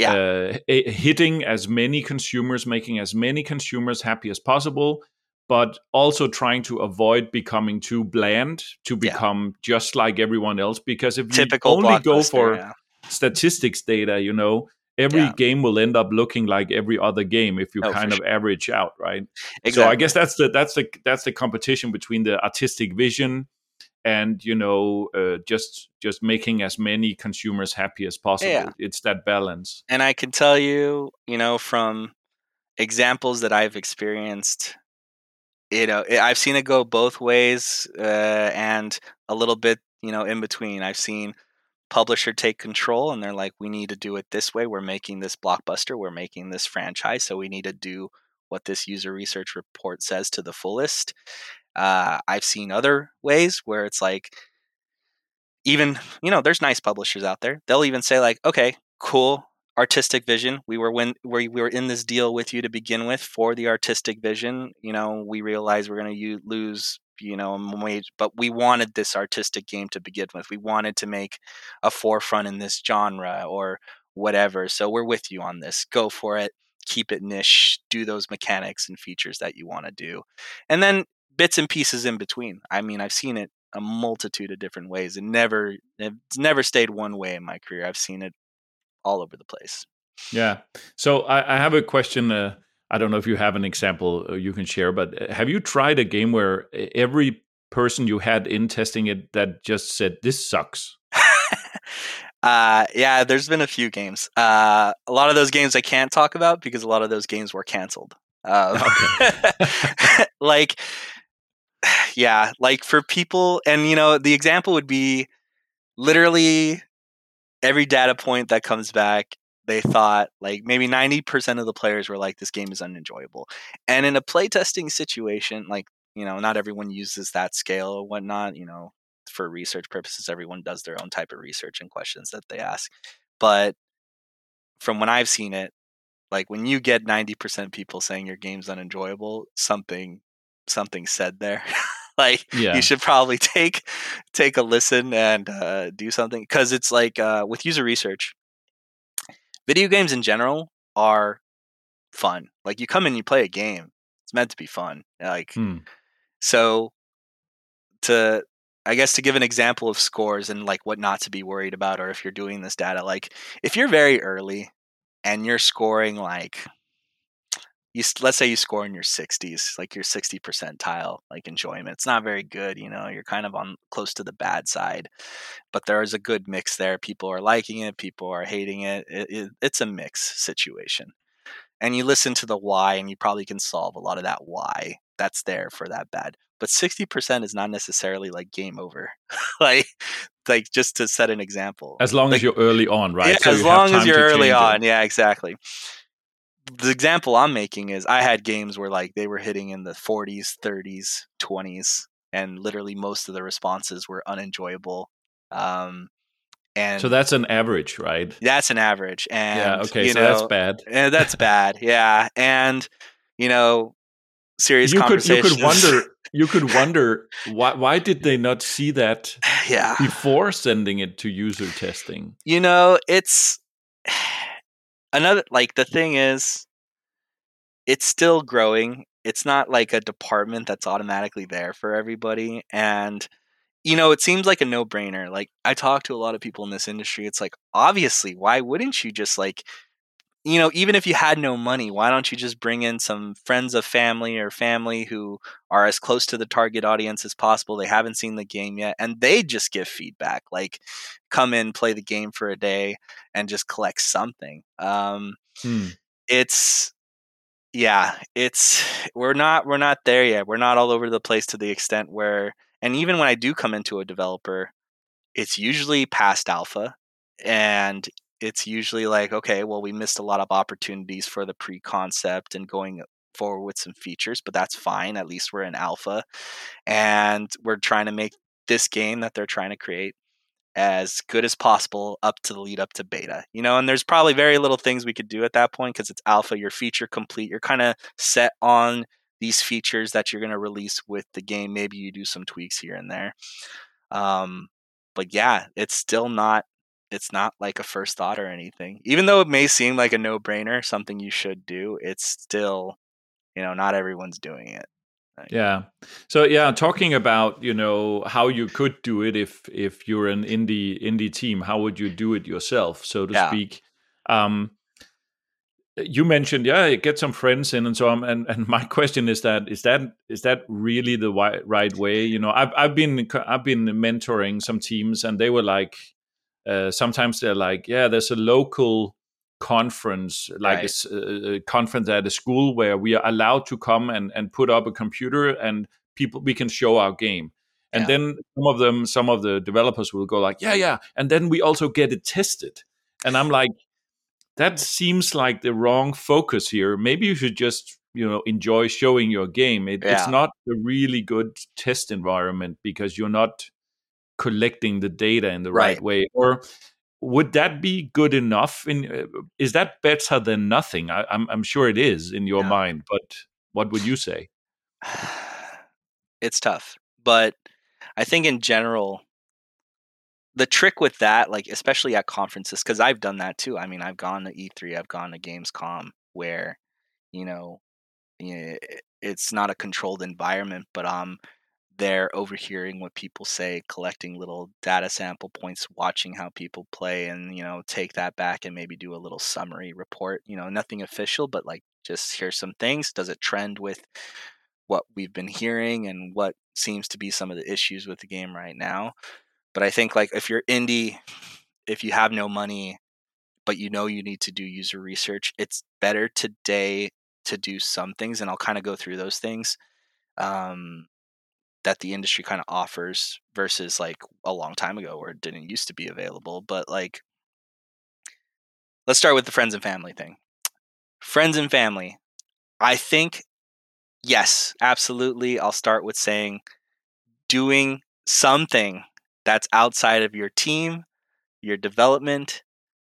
yeah. Uh, hitting as many consumers, making as many consumers happy as possible, but also trying to avoid becoming too bland to become yeah. just like everyone else. Because if Typical you only go for yeah. statistics data, you know, every yeah. game will end up looking like every other game if you oh, kind of sure. average out, right? Exactly. So I guess that's the that's the that's the competition between the artistic vision and you know uh, just just making as many consumers happy as possible. Yeah. It's that balance. And I can tell you, you know, from examples that I've experienced you know i've seen it go both ways uh, and a little bit you know in between i've seen publisher take control and they're like we need to do it this way we're making this blockbuster we're making this franchise so we need to do what this user research report says to the fullest. Uh, I've seen other ways where it's like, even you know, there's nice publishers out there. They'll even say like, okay, cool, artistic vision. We were when we were in this deal with you to begin with for the artistic vision. You know, we realized we're going to lose you know but we wanted this artistic game to begin with. We wanted to make a forefront in this genre or whatever. So we're with you on this. Go for it. Keep it niche. Do those mechanics and features that you want to do, and then bits and pieces in between. I mean, I've seen it a multitude of different ways and never it's never stayed one way in my career. I've seen it all over the place. Yeah. So I, I have a question. Uh, I don't know if you have an example uh, you can share, but uh, have you tried a game where every person you had in testing it that just said this sucks? uh, yeah, there's been a few games. Uh, a lot of those games I can't talk about because a lot of those games were canceled. Um, okay. like, yeah, like for people, and you know, the example would be literally every data point that comes back they thought like maybe 90% of the players were like this game is unenjoyable. And in a playtesting situation like you know not everyone uses that scale or whatnot you know for research purposes everyone does their own type of research and questions that they ask. But from when i've seen it like when you get 90% people saying your game's unenjoyable something something said there like yeah. you should probably take take a listen and uh, do something because it's like uh, with user research video games in general are fun. Like you come in, you play a game. It's meant to be fun. Like hmm. so to I guess to give an example of scores and like what not to be worried about or if you're doing this data, like if you're very early and you're scoring like you let's say you score in your 60s, like your 60 percentile, like enjoyment. It's not very good, you know. You're kind of on close to the bad side, but there is a good mix there. People are liking it, people are hating it. it, it it's a mix situation, and you listen to the why, and you probably can solve a lot of that why that's there for that bad. But 60% is not necessarily like game over. like like just to set an example. As long like, as you're early on, right? Yeah, so as long as you're early on. It. Yeah, exactly the example I'm making is I had games where like they were hitting in the 40s, 30s, 20s, and literally most of the responses were unenjoyable. Um, and so that's an average, right? That's an average, and yeah, okay, you so know, that's bad. And that's bad, yeah. And you know, serious you conversations. Could, you could wonder. You could wonder why. Why did they not see that? Yeah. Before sending it to user testing. You know, it's another like the thing is it's still growing it's not like a department that's automatically there for everybody and you know it seems like a no-brainer like i talk to a lot of people in this industry it's like obviously why wouldn't you just like you know even if you had no money why don't you just bring in some friends of family or family who are as close to the target audience as possible? They haven't seen the game yet and they just give feedback like come in play the game for a day and just collect something. Um, hmm. it's yeah it's we're not we're not there yet. We're not all over the place to the extent where and even when i do come into a developer it's usually past alpha and it's usually like okay well we missed a lot of opportunities for the pre-concept and going forward with some features but that's fine at least we're in alpha and we're trying to make this game that they're trying to create as good as possible up to the lead up to beta you know and there's probably very little things we could do at that point because it's alpha you're feature complete you're kind of set on these features that you're going to release with the game maybe you do some tweaks here and there um, but yeah it's still not it's not like a first thought or anything even though it may seem like a no-brainer something you should do it's still you know not everyone's doing it yeah. So yeah, talking about you know how you could do it if if you're an indie indie team, how would you do it yourself, so to yeah. speak? Um, you mentioned yeah, get some friends in and so on. And and my question is that is that is that really the right way? You know, I've I've been I've been mentoring some teams, and they were like, uh, sometimes they're like, yeah, there's a local conference, like right. a, a, conference at a school where we are allowed to come and, and put up a computer and people we can show our game. And yeah. then some of them, some of the developers will go like, yeah, yeah, and then we also get it tested. And I'm like, that seems like the wrong focus here. Maybe you should just you know enjoy showing your game it, Yeah. it's not a really good test environment because you're not collecting the data in the right, Right. way or would that be good enough in uh, is that better than nothing I, I'm, I'm sure it is in your Yeah. mind but what would you say it's tough but i think in general the trick with that like especially at conferences because i've done that too i mean i've gone to e3 i've gone to gamescom where you know it's not a controlled environment but i'm there overhearing what people say collecting little data sample points watching how people play and you know take that back and maybe do a little summary report you know nothing official but like just here's some things. Does it trend with what we've been hearing and what seems to be some of the issues with the game right now? But i think like if you're indie if you have no money but you know you need to do user research it's better today to do some things and i'll kind of go through those things. Um, that the industry kind of offers versus like a long time ago where it didn't used to be available but like let's start with the friends and family thing. Friends and family i think yes absolutely i'll start with saying doing something that's outside of your team your development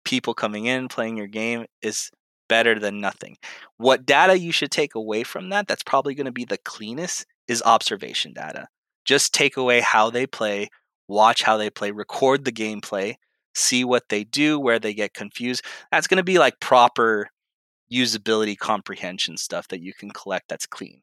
people coming in playing your game is better than nothing. What data you should take away from that that's probably going to be the cleanest is observation data just take away how they play watch how they play record the gameplay see what they do where they get confused that's going to be like proper usability comprehension stuff that you can collect that's clean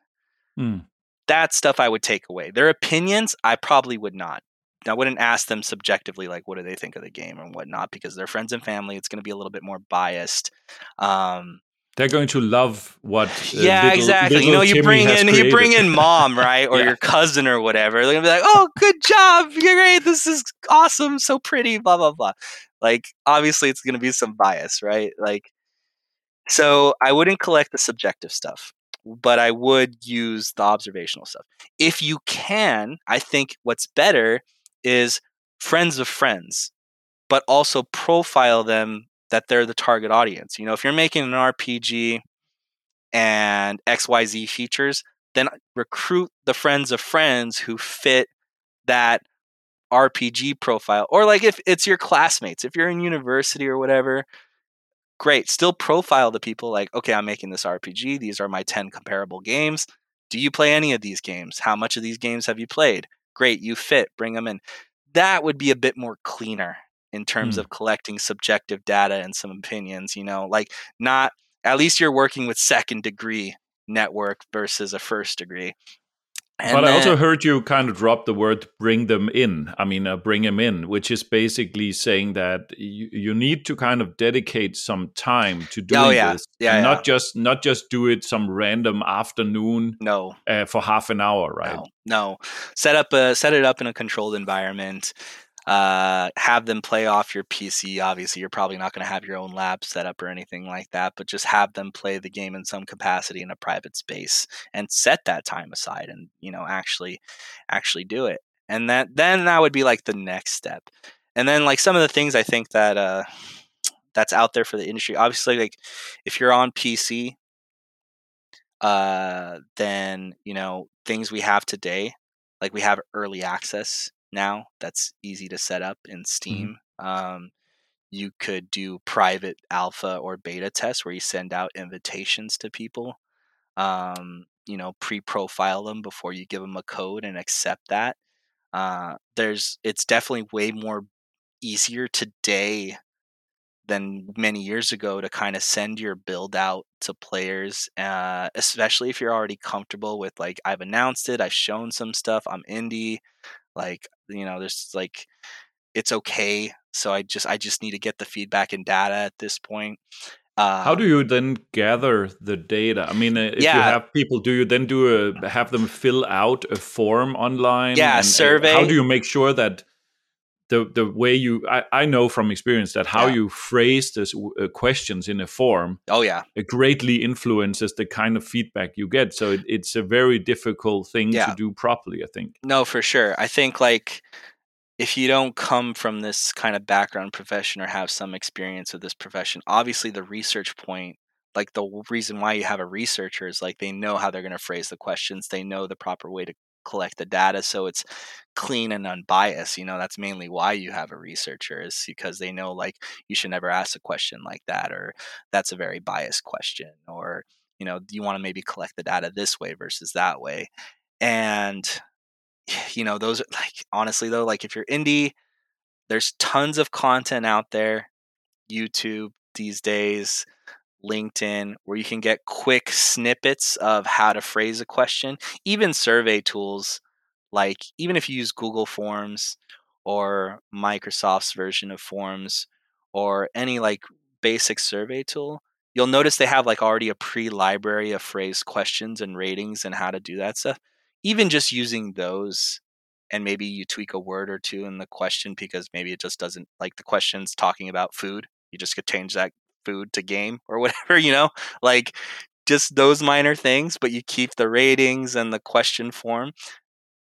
Hmm. that stuff I would take away. Their opinions, I probably would not. I wouldn't ask them subjectively, like, what do they think of the game and whatnot, because they're friends and family. It's going to be a little bit more biased. Um, they're going to love what uh, yeah, little- exactly. You know, you Timmy bring in you bring in mom, right, or Yeah. your cousin or whatever. They're gonna be like, "Oh, good job! You're great. This is awesome. So pretty." Blah blah blah. Like, obviously, it's gonna be some bias, right? Like, so I wouldn't collect the subjective stuff, but I would use the observational stuff. If you can, I think what's better is friends of friends, but also profile them that they're the target audience. You know, if you're making an RPG and XYZ features, then recruit the friends of friends who fit that RPG profile. Or like if it's your classmates, if you're in university or whatever, great. Still profile the people like, okay, I'm making this RPG. These are my 10 comparable games. Do you play any of these games? How much of these games have you played? Great, you fit, bring them in. That would be a bit more cleaner in terms Hmm. of collecting subjective data and some opinions, you know, like not at least you're working with second degree network versus a first degree. And but I also heard you kind of drop the word "bring them in." I mean, uh, "bring them in," which is basically saying that you, you need to kind of dedicate some time to doing Oh, yeah. this, Yeah, yeah. not just not just do it some random afternoon no, uh, for half an hour, right? No, no. Set up a set it up in a controlled environment. Uh, have them play off your PC. Obviously, you're probably not going to have your own lab set up or anything like that, but just have them play the game in some capacity in a private space and set that time aside, and you know actually actually do it. And that then that would be like the next step. And then like some of the things I think that uh, that's out there for the industry. Obviously, like if you're on PC, uh, then you know things we have today, like we have early access now. That's easy to set up in Steam. Um, you could do private alpha or beta tests where you send out invitations to people. Um, you know, pre-profile them before you give them a code and accept that. Uh, there's, it's definitely way more easier today than many years ago to kind of send your build out to players, uh, especially if you're already comfortable with like I've announced it, I've shown some stuff, I'm indie, like you know, there's like it's okay. So I just I just need to get the feedback and data at this point. Uh, How do you then gather the data? I mean, uh, if you have people, do you then do a have them fill out a form online? Yeah, survey. How do you make sure that the the way you I, I know from experience that how Yeah. you phrase this uh, questions in a form Oh yeah, it greatly influences the kind of feedback you get. So it, it's a very difficult thing Yeah. to do properly. I think. No, for sure. I think like if you don't come from this kind of background profession or have some experience with this profession, obviously the research point like the reason why you have a researcher is like they know how they're going to phrase the questions they know the proper way to collect the data so it's clean and unbiased you know that's mainly why you have a researcher is because they know like you should never ask a question like that or that's a very biased question or you know you want to maybe collect the data this way versus that way. And you know those are like honestly though like if you're indie there's tons of content out there youtube these days linkedin where you can get quick snippets of how to phrase a question even survey tools like even if you use google forms or microsoft's version of forms or any like basic survey tool you'll notice they have like already a pre-library of phrased questions and ratings and how to do that stuff. Even just using those and maybe you tweak a word or two in the question because maybe it just doesn't like the question's talking about food you just could change that food to game or whatever you know like just those minor things but you keep the ratings and the question form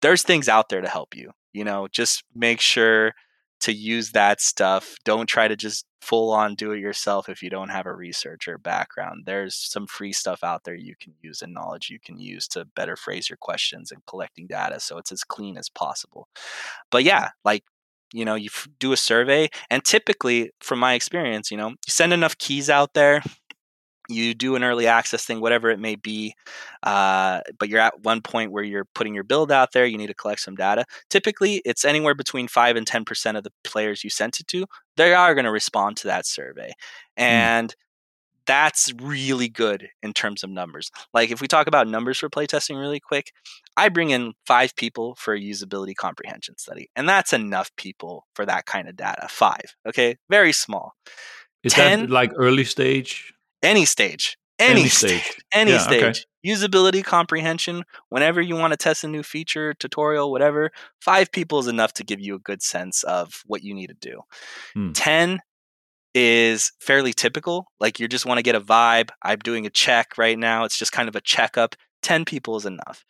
there's things out there to help you you know just make sure to use that stuff. Don't try to just full on do it yourself if you don't have a researcher background. There's some free stuff out there you can use and knowledge you can use to better phrase your questions and collecting data so it's as clean as possible. But yeah, like you know, you do a survey and typically from my experience, you know, you send enough keys out there, you do an early access thing, whatever it may be, uh, but you're at one point where you're putting your build out there, you need to collect some data. Typically, it's anywhere between 5 and 10% of the players you sent it to, they are going to respond to that survey. Hmm. And mm. That's really good in terms of numbers. Like, if we talk about numbers for playtesting really quick, I bring in five people for a usability comprehension study, and that's enough people for that kind of data. Five, okay? Very small. Is 10, that like early stage? any stage any, any stage, stage. any yeah, stage okay. usability comprehension whenever you want to test a new feature tutorial whatever five people is enough to give you a good sense of what you need to do hmm. 10 is fairly typical like you just want to get a vibe i'm doing a check right now it's just kind of a checkup 10 people is enough.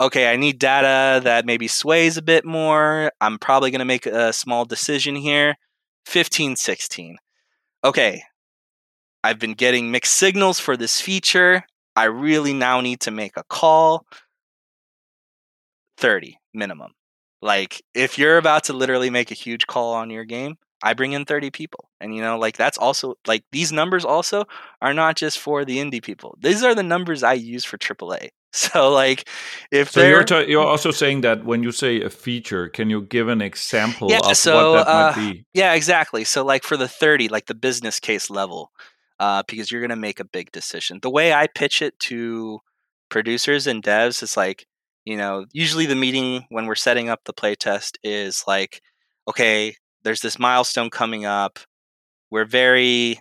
Okay, I need data that maybe sways a bit more. I'm probably going to make a small decision here. 15, 16. Okay, I've been getting mixed signals for this feature. I really now need to make a call. 30 minimum. Like if you're about to literally make a huge call on your game, I bring in 30 people. And you know, like that's also like these numbers also are not just for the indie people. These are the numbers I use for AAA. So like if so you're t- you're also saying that when you say a feature, can you give an example yeah, of so, what that uh, might be? Yeah, exactly. So like for the 30, like the business case level, uh, because you're going to make a big decision. The way I pitch it to producers and devs is like, you know, usually the meeting when we're setting up the playtest is like, okay, there's this milestone coming up. We're very,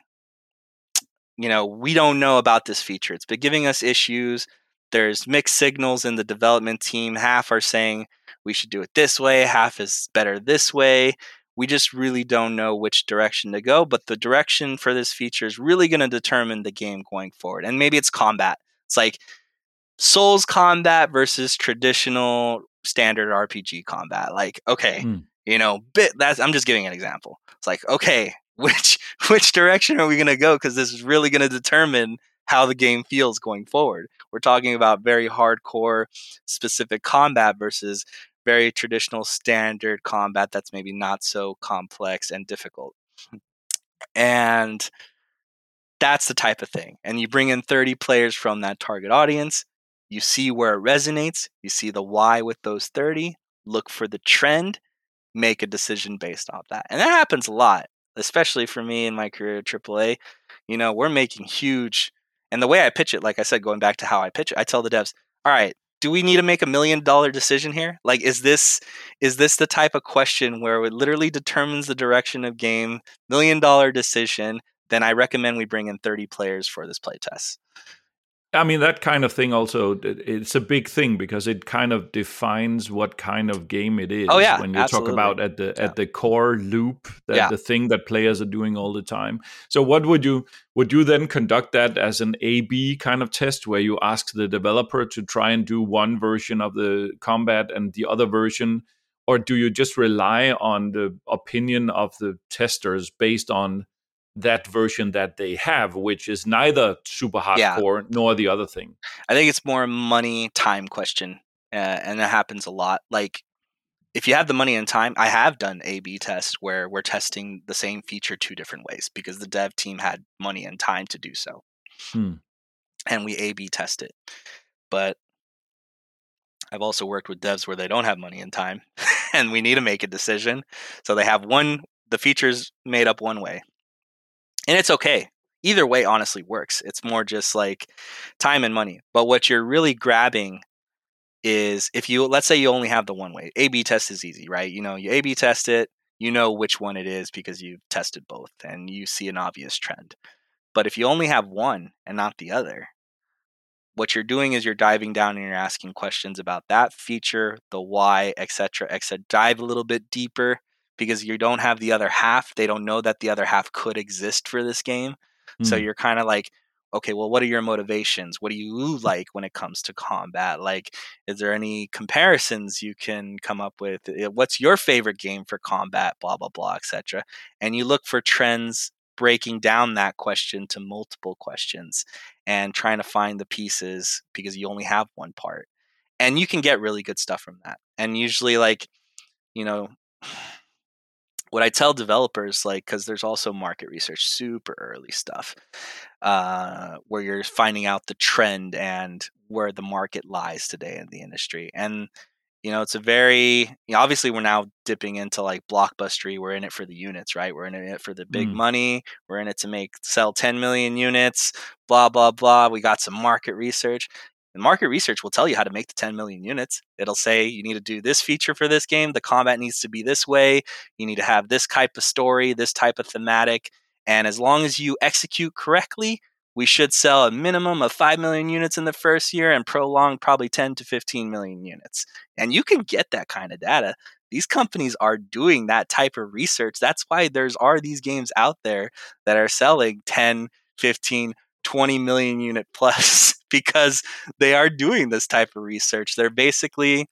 you know, we don't know about this feature. It's been giving us issues. There's mixed signals in the development team. Half are saying we should do it this way, half is better this way we just really don't know which direction to go. But the direction for this feature is really going to determine the game going forward. And maybe it's combat. It's like Souls combat versus traditional standard RPG combat. Like, okay, mm. You know, bit that's I'm just giving an example. It's like, okay, which which direction are we going to go because this is really going to determine how the game feels going forward. We're talking about very hardcore specific combat versus very traditional standard combat that's maybe not so complex and difficult. And that's the type of thing. And you bring in 30 players from that target audience, you see where it resonates, you see the why with those 30, look for the trend, make a decision based off that. And that happens a lot, especially for me in my career at AAA. You know, we're making huge and the way I pitch it, like I said, going back to how I pitch it, I tell the devs, all right, do we need to make a million dollar decision here? Like, is this is this the type of question where it literally determines the direction of game? Million dollar decision. Then I recommend we bring in 30 players for this playtest. I mean that kind of thing also it's a big thing because it kind of defines what kind of game it oh, is. Oh yeah, when you absolutely. talk about at the yeah. at the core loop, that yeah. the thing that players are doing all the time. So what would you would you then conduct that as an A/B kind of test where you ask the developer to try and do one version of the combat and the other version, or do you just rely on the opinion of the testers based on that version that they have, which is neither super hardcore yeah. nor the other thing. I think it's more money time question, uh, and that happens a lot. Like if you have the money and time, I have done A B tests where we're testing the same feature two different ways because the dev team had money and time to do so. Hmm. And we A B test it. But I've also worked with devs where they don't have money and time and we need to make a decision. So they have one, the features made up one way. And it's okay. Either way honestly works. It's more just like time and money. But what you're really grabbing is if you let's say you only have the one way. A B test is easy, right? You know, you A B test it, you know which one it is because you've tested both and you see an obvious trend. But if you only have one and not the other, what you're doing is you're diving down and you're asking questions about that feature, the why, etc., etc. Dive a little bit deeper because you don't have the other half. They don't know that the other half could exist for this game. Mm. So hmm. you're kind of like, okay, well, what are your motivations? What do you like when it comes to combat? Like, is there any comparisons you can come up with? What's your favorite game for combat? Blah blah blah, etc. And you look for trends breaking down that question to multiple questions and trying to find the pieces because you only have one part. And you can get really good stuff from that. And usually, like, you know, what I tell developers, like, because there's also market research, super early stuff, uh, where you're finding out the trend and where the market lies today in the industry. And you know, it's a very you know, obviously we're now dipping into like blockbustery. We're in it for the units, right? We're in it for the big mm. money. We're in it to make sell 10 million units. Blah blah blah. We got some market research. And market research will tell you how to make the 10 million units. It'll say you need to do this feature for this game. The combat needs to be this way. You need to have this type of story, this type of thematic. And as long as you execute correctly, we should sell a minimum of 5 million units in the first year and prolong probably 10 to 15 million units. And you can get that kind of data. These companies are doing that type of research. That's why there's are these games out there that are selling 10, 15, 20 million unit plus because they are doing this type of research. They're basically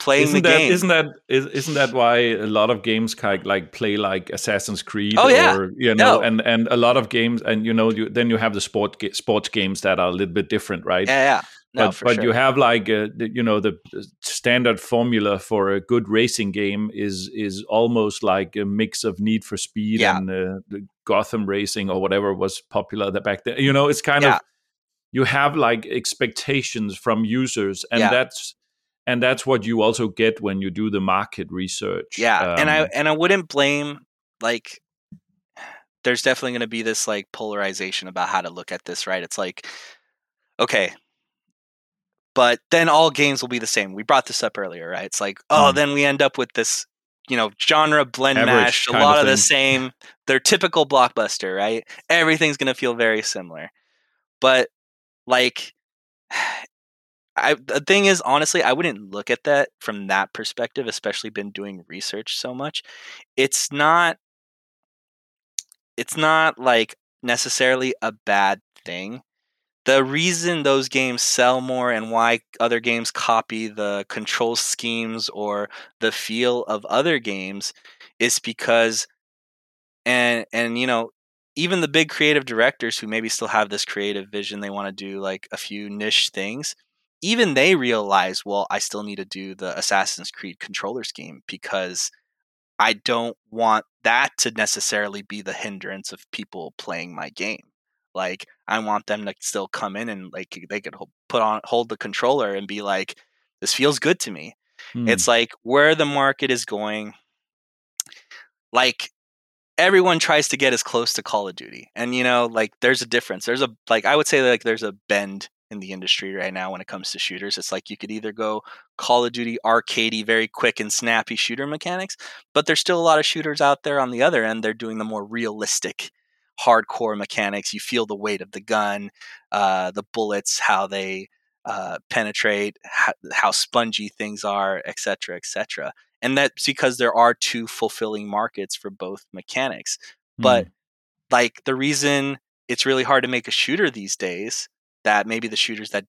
playing isn't the that, game. Isn't that isn't that why a lot of games kind of like play like Assassin's Creed? Oh yeah, or, you know, no. and and a lot of games, and you know, you, then you have the sport sports games that are a little bit different, right? Yeah, yeah. No, but but sure. you have like a, you know the standard formula for a good racing game is is almost like a mix of Need for Speed yeah. and uh, the Gotham Racing or whatever was popular back then. You know, it's kind yeah. of you have like expectations from users, and yeah. that's and that's what you also get when you do the market research. Yeah, um, and I um, and I wouldn't blame like there's definitely going to be this like polarization about how to look at this, right? It's like okay, but then all games will be the same. We brought this up earlier, right? It's like, oh, mm. then we end up with this, you know, genre blend Average mash, a lot of, of the same. They're typical blockbuster, right? Everything's going to feel very similar. But like I the thing is honestly, I wouldn't look at that from that perspective, especially been doing research so much. It's not it's not like necessarily a bad thing the reason those games sell more and why other games copy the control schemes or the feel of other games is because and and you know even the big creative directors who maybe still have this creative vision they want to do like a few niche things even they realize well i still need to do the assassin's creed controller scheme because i don't want that to necessarily be the hindrance of people playing my game. Like I want them to still come in and like they could put on hold the controller and be like, this feels good to me. Mm. It's like where the market is going. Like everyone tries to get as close to Call of Duty, and you know, like there's a difference. There's a like I would say like there's a bend in the industry right now when it comes to shooters. It's like you could either go Call of Duty arcadey, very quick and snappy shooter mechanics, but there's still a lot of shooters out there on the other end. They're doing the more realistic hardcore mechanics. You feel the weight of the gun, uh, the bullets, how they uh, penetrate, how, how, spongy things are, etc., etc. And that's because there are two fulfilling markets for both mechanics. Mm. But like the reason it's really hard to make a shooter these days that maybe the shooters that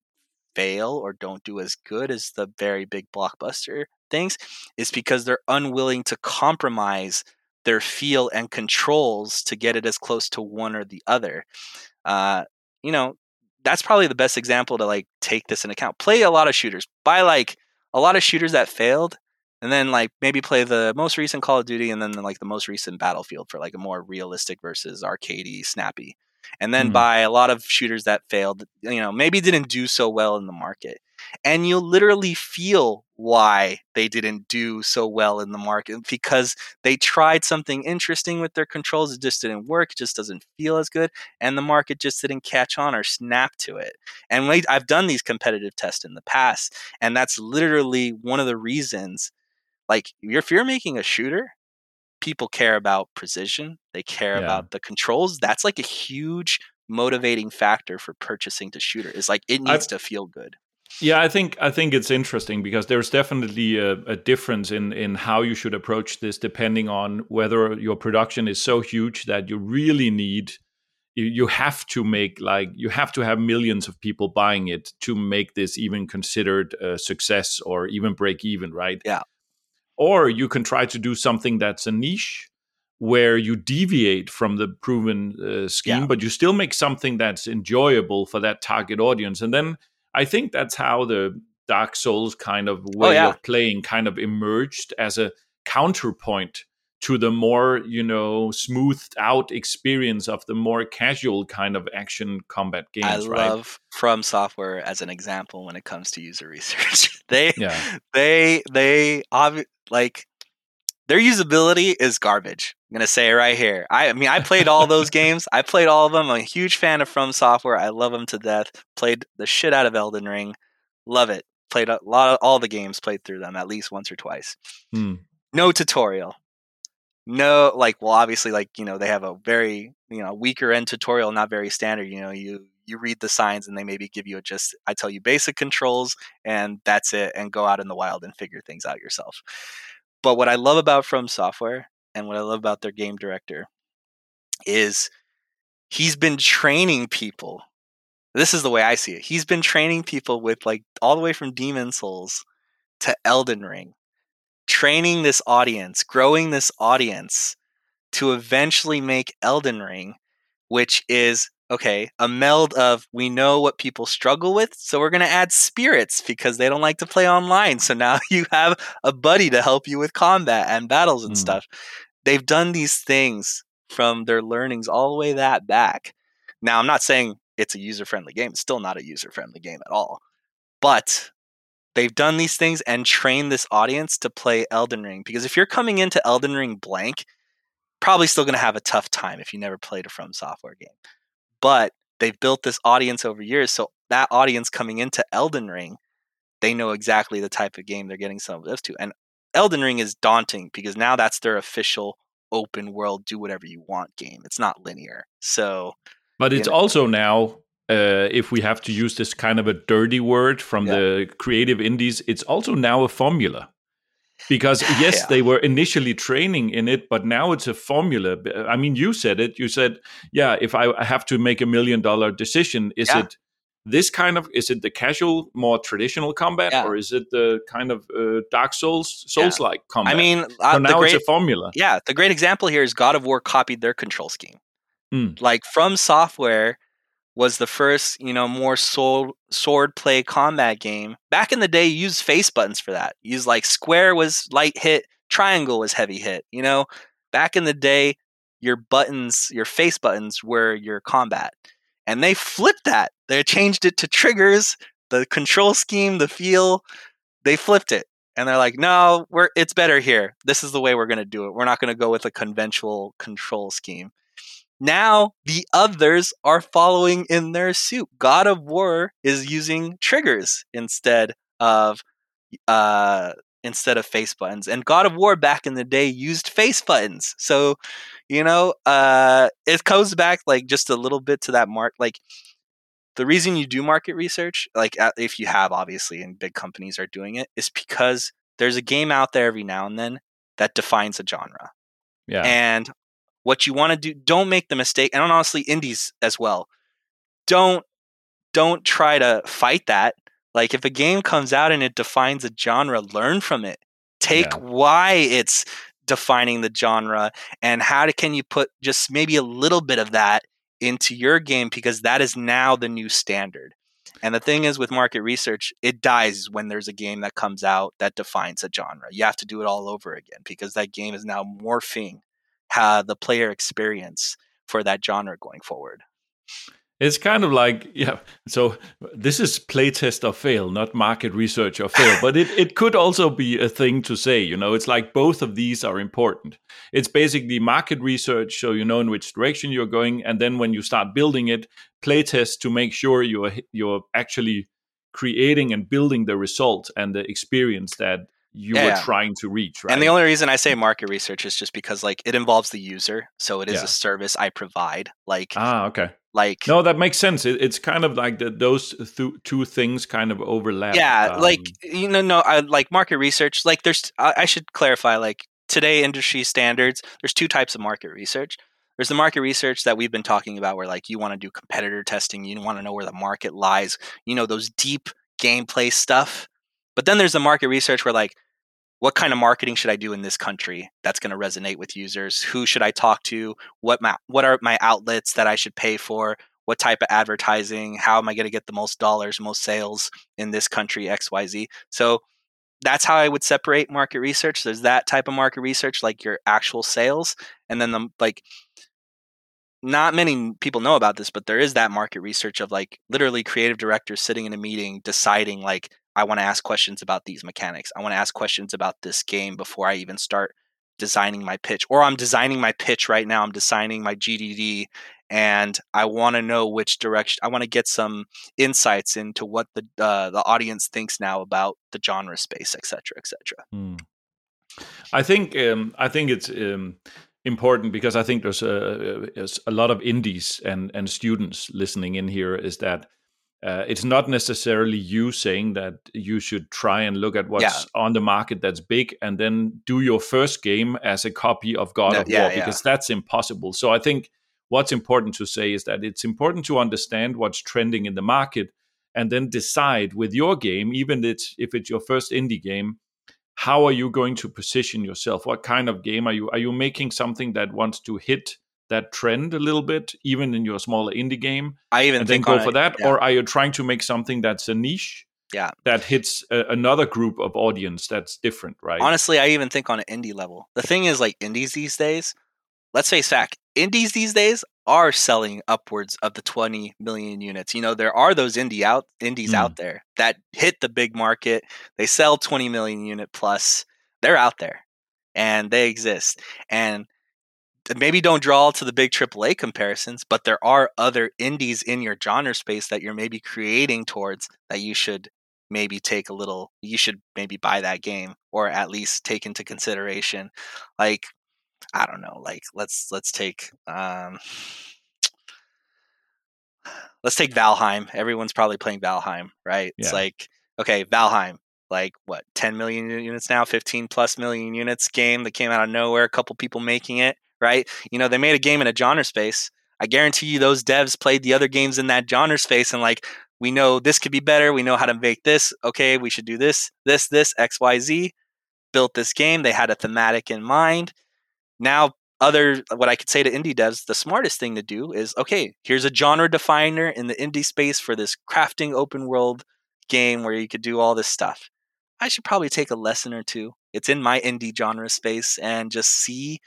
fail or don't do as good as the very big blockbuster things is because they're unwilling to compromise their feel and controls to get it as close to one or the other. Uh, you know, that's probably the best example to like take this in account. Play a lot of shooters. Buy like a lot of shooters that failed and then like maybe play the most recent Call of Duty and then like the most recent Battlefield for like a more realistic versus arcadey, snappy. And then mm. buy a lot of shooters that failed, you know, maybe didn't do so well in the market and you'll literally feel why they didn't do so well in the market because they tried something interesting with their controls it just didn't work it just doesn't feel as good and the market just didn't catch on or snap to it and i've done these competitive tests in the past and that's literally one of the reasons like if you're making a shooter people care about precision they care yeah. about the controls that's like a huge motivating factor for purchasing the shooter is like it needs I've, to feel good yeah, I think I think it's interesting because there's definitely a, a, difference in in how you should approach this, depending on whether your production is so huge that you really need you, you have to make like you have to have millions of people buying it to make this even considered a success or even break even, right? Yeah. Or you can try to do something that's a niche where you deviate from the proven uh, scheme, yeah. but you still make something that's enjoyable for that target audience, and then I think that's how the Dark Souls kind of oh, way oh, yeah. of playing kind of emerged as a counterpoint to the more you know smoothed out experience of the more casual kind of action combat games. I right? love From Software as an example when it comes to user research. they yeah. they they obvi- like their usability is garbage. I'm gonna say it right here. I, I mean, I played all those games. I played all of them. I'm a huge fan of From Software. I love them to death. Played the shit out of Elden Ring. Love it. Played a lot of all the games. Played through them at least once or twice. Hmm. No tutorial. No, like, well, obviously, like you know, they have a very you know weaker end tutorial, not very standard. You know, you you read the signs and they maybe give you a just I tell you basic controls and that's it, and go out in the wild and figure things out yourself. But what I love about From Software and what I love about their game director is he's been training people. This is the way I see it. He's been training people with like all the way from Demon Souls to Elden Ring, training this audience, growing this audience to eventually make Elden Ring, which is okay, a meld of we know what people struggle with, so we're going to add spirits because they don't like to play online. So now you have a buddy to help you with combat and battles and mm. stuff. They've done these things from their learnings all the way that back. Now, I'm not saying it's a user friendly game, it's still not a user friendly game at all. But they've done these things and trained this audience to play Elden Ring because if you're coming into Elden Ring blank, probably still going to have a tough time if you never played a From Software game but they've built this audience over years. So that audience coming into Elden Ring, they know exactly the type of game they're getting some of to. And Elden Ring is daunting because now that's their official open world, do whatever you want game. It's not linear. So, but it's know. also now. Uh, if we have to use this kind of a dirty word from yeah. the creative indies, it's also now a formula because yes yeah. they were initially training in it but now it's a formula i mean you said it you said yeah if i have to make a million dollar decision is yeah. it this kind of is it the casual more traditional combat yeah. or is it the kind of uh, dark souls souls like combat i mean uh, so now great, it's a formula yeah the great example here is god of war copied their control scheme mm. like from software was the first, you know, more sword sword play combat game. Back in the day, you used face buttons for that. Use like square was light hit, triangle was heavy hit. You know, back in the day, your buttons, your face buttons were your combat. And they flipped that. They changed it to triggers, the control scheme, the feel. They flipped it. And they're like, no, we're it's better here. This is the way we're gonna do it. We're not gonna go with a conventional control scheme. Now the others are following in their suit. God of War is using triggers instead of uh, instead of face buttons, and God of War back in the day used face buttons. So you know, uh, it goes back like just a little bit to that mark. Like the reason you do market research, like if you have obviously, and big companies are doing it, is because there's a game out there every now and then that defines a genre. Yeah. And what you want to do don't make the mistake and honestly indies as well don't don't try to fight that like if a game comes out and it defines a genre learn from it take yeah. why it's defining the genre and how to, can you put just maybe a little bit of that into your game because that is now the new standard. And the thing is with market research, it dies when there's a game that comes out that defines a genre. You have to do it all over again because that game is now morphing the player experience for that genre going forward. It's kind of like, yeah, so this is playtest or fail, not market research or fail, but it, it could also be a thing to say, you know, it's like both of these are important. It's basically market research, so you know in which direction you're going, and then when you start building it, playtest to make sure you're you're actually creating and building the result and the experience that you yeah. were trying to reach right and the only reason i say market research is just because like it involves the user so it is yeah. a service i provide like ah okay like no that makes sense it, it's kind of like that those th- two things kind of overlap yeah um, like you know no I, like market research like there's I, I should clarify like today industry standards there's two types of market research there's the market research that we've been talking about where like you want to do competitor testing you want to know where the market lies you know those deep gameplay stuff but then there's the market research where like what kind of marketing should I do in this country that's going to resonate with users? Who should I talk to? What my, what are my outlets that I should pay for? What type of advertising? How am I going to get the most dollars, most sales in this country XYZ? So that's how I would separate market research. There's that type of market research like your actual sales and then the like not many people know about this, but there is that market research of like literally creative directors sitting in a meeting deciding like I want to ask questions about these mechanics. I want to ask questions about this game before I even start designing my pitch. Or I'm designing my pitch right now. I'm designing my GDD and I want to know which direction. I want to get some insights into what the uh, the audience thinks now about the genre space, et cetera, et cetera. Hmm. I think um, I think it's um, important because I think there's a, a, lot of indies and and students listening in here. Is that uh, it's not necessarily you saying that you should try and look at what's yeah. on the market that's big and then do your first game as a copy of God no, of yeah, War because yeah. that's impossible. So I think what's important to say is that it's important to understand what's trending in the market and then decide with your game, even it's, if it's your first indie game, how are you going to position yourself? What kind of game are you? Are you making something that wants to hit that trend a little bit, even in your smaller indie game. I even and think then go for that, yeah. or are you trying to make something that's a niche? Yeah, that hits a, another group of audience that's different, right? Honestly, I even think on an indie level. The thing is, like indies these days. Let's face fact, indies these days are selling upwards of the 20 million units. You know, there are those indie out indies mm. out there that hit the big market. They sell 20 million unit plus. They're out there and they exist. And maybe don't draw to the big AAA comparisons, but there are other indies in your genre space that you're maybe creating towards that you should maybe take a little you should maybe buy that game or at least take into consideration. Like i don't know like let's let's take um let's take valheim. Everyone's probably playing valheim right? Yeah. it's like okay valheim like what 10 million units now? 15 plus million units game that came out of nowhere a couple people making it right? You know, they made a game in a genre space. I guarantee you those devs played the other games in that genre space and like, we know this could be better. We know how to make this. Okay, we should do this, this, this, XYZ. Built this game. They had a thematic in mind. Now, other what I could say to indie devs, the smartest thing to do is okay, here's a genre definer in the indie space for this crafting open world game where you could do all this stuff. I should probably take a lesson or two. It's in my indie genre space and just see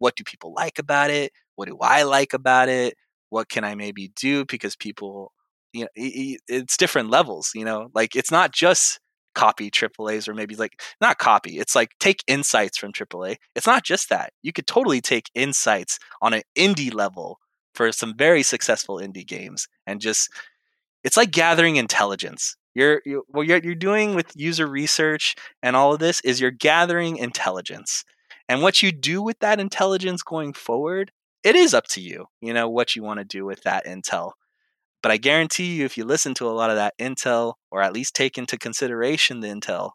what do people like about it? What do I like about it? What can I maybe do? Because people, you know, it's different levels, you know, like it's not just copy AAAs or maybe like not copy. It's like take insights from AAA. It's not just that. You could totally take insights on an indie level for some very successful indie games and just it's like gathering intelligence. You're, you, what you're, you're doing with user research and all of this is you're gathering intelligence. And what you do with that intelligence going forward, it is up to you, you know, what you want to do with that intel. But I guarantee you, if you listen to a lot of that intel, or at least take into consideration the intel,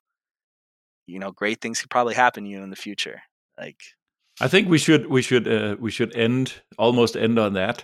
you know, great things could probably happen to you in the future. Like, I think we should we should uh, we should end almost end on that.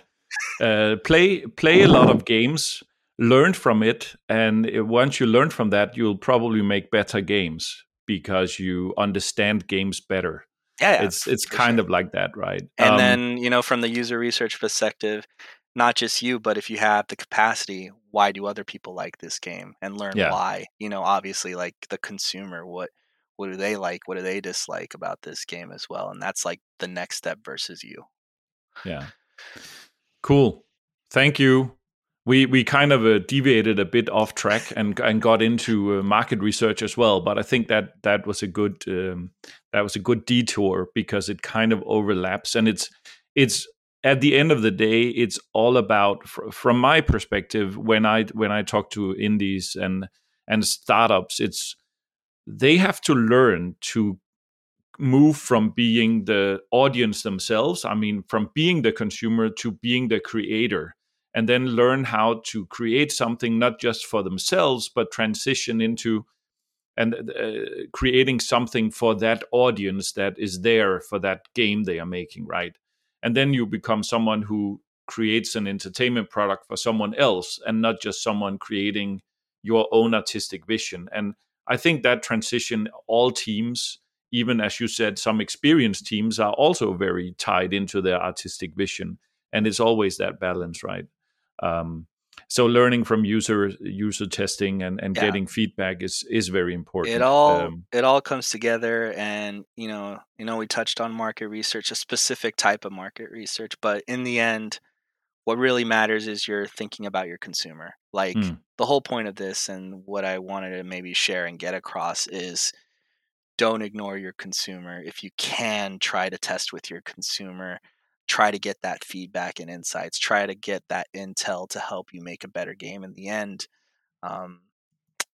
Uh, play play a lot of games, learn from it, and once you learn from that, you'll probably make better games because you understand games better Yeah, yeah, it's it's kind sure. of like that, right? And Um, then, you know, from the user research perspective, not just you, but if you have the capacity, why do other people like this game and learn Yeah. why? You know, obviously like the consumer, what what do they like? What do they dislike about this game as well? And that's like the next step versus you. Yeah. Cool. Thank you. We we kind of uh, deviated a bit off track and and got into uh, market research as well, but I think that that was a good um, that was a good detour because it kind of overlaps and it's it's at the end of the day it's all about fr- from my perspective when I when I talk to indies and and startups it's they have to learn to move from being the audience themselves i mean from being the consumer to being the creator and then learn how to create something not just for themselves but transition into and uh, creating something for that audience that is there for that game they are making right? And then you become someone who creates an entertainment product for someone else and not just someone creating your own artistic vision. And i think that transition all teams even as you said some experienced teams are also very tied into their artistic vision and it's always that balance right um, so learning from user user testing and, and Yeah. getting feedback is is very important It all um, it all comes together and you know, you know we touched on market research, a specific type of market research, but in the end what really matters is you're thinking about your consumer. Like Mm. the whole point of this and what I wanted to maybe share and get across is don't ignore your consumer. If you can, try to test with your consumer. Try to get that feedback and insights. Try to get that intel to help you make a better game in the end. Um,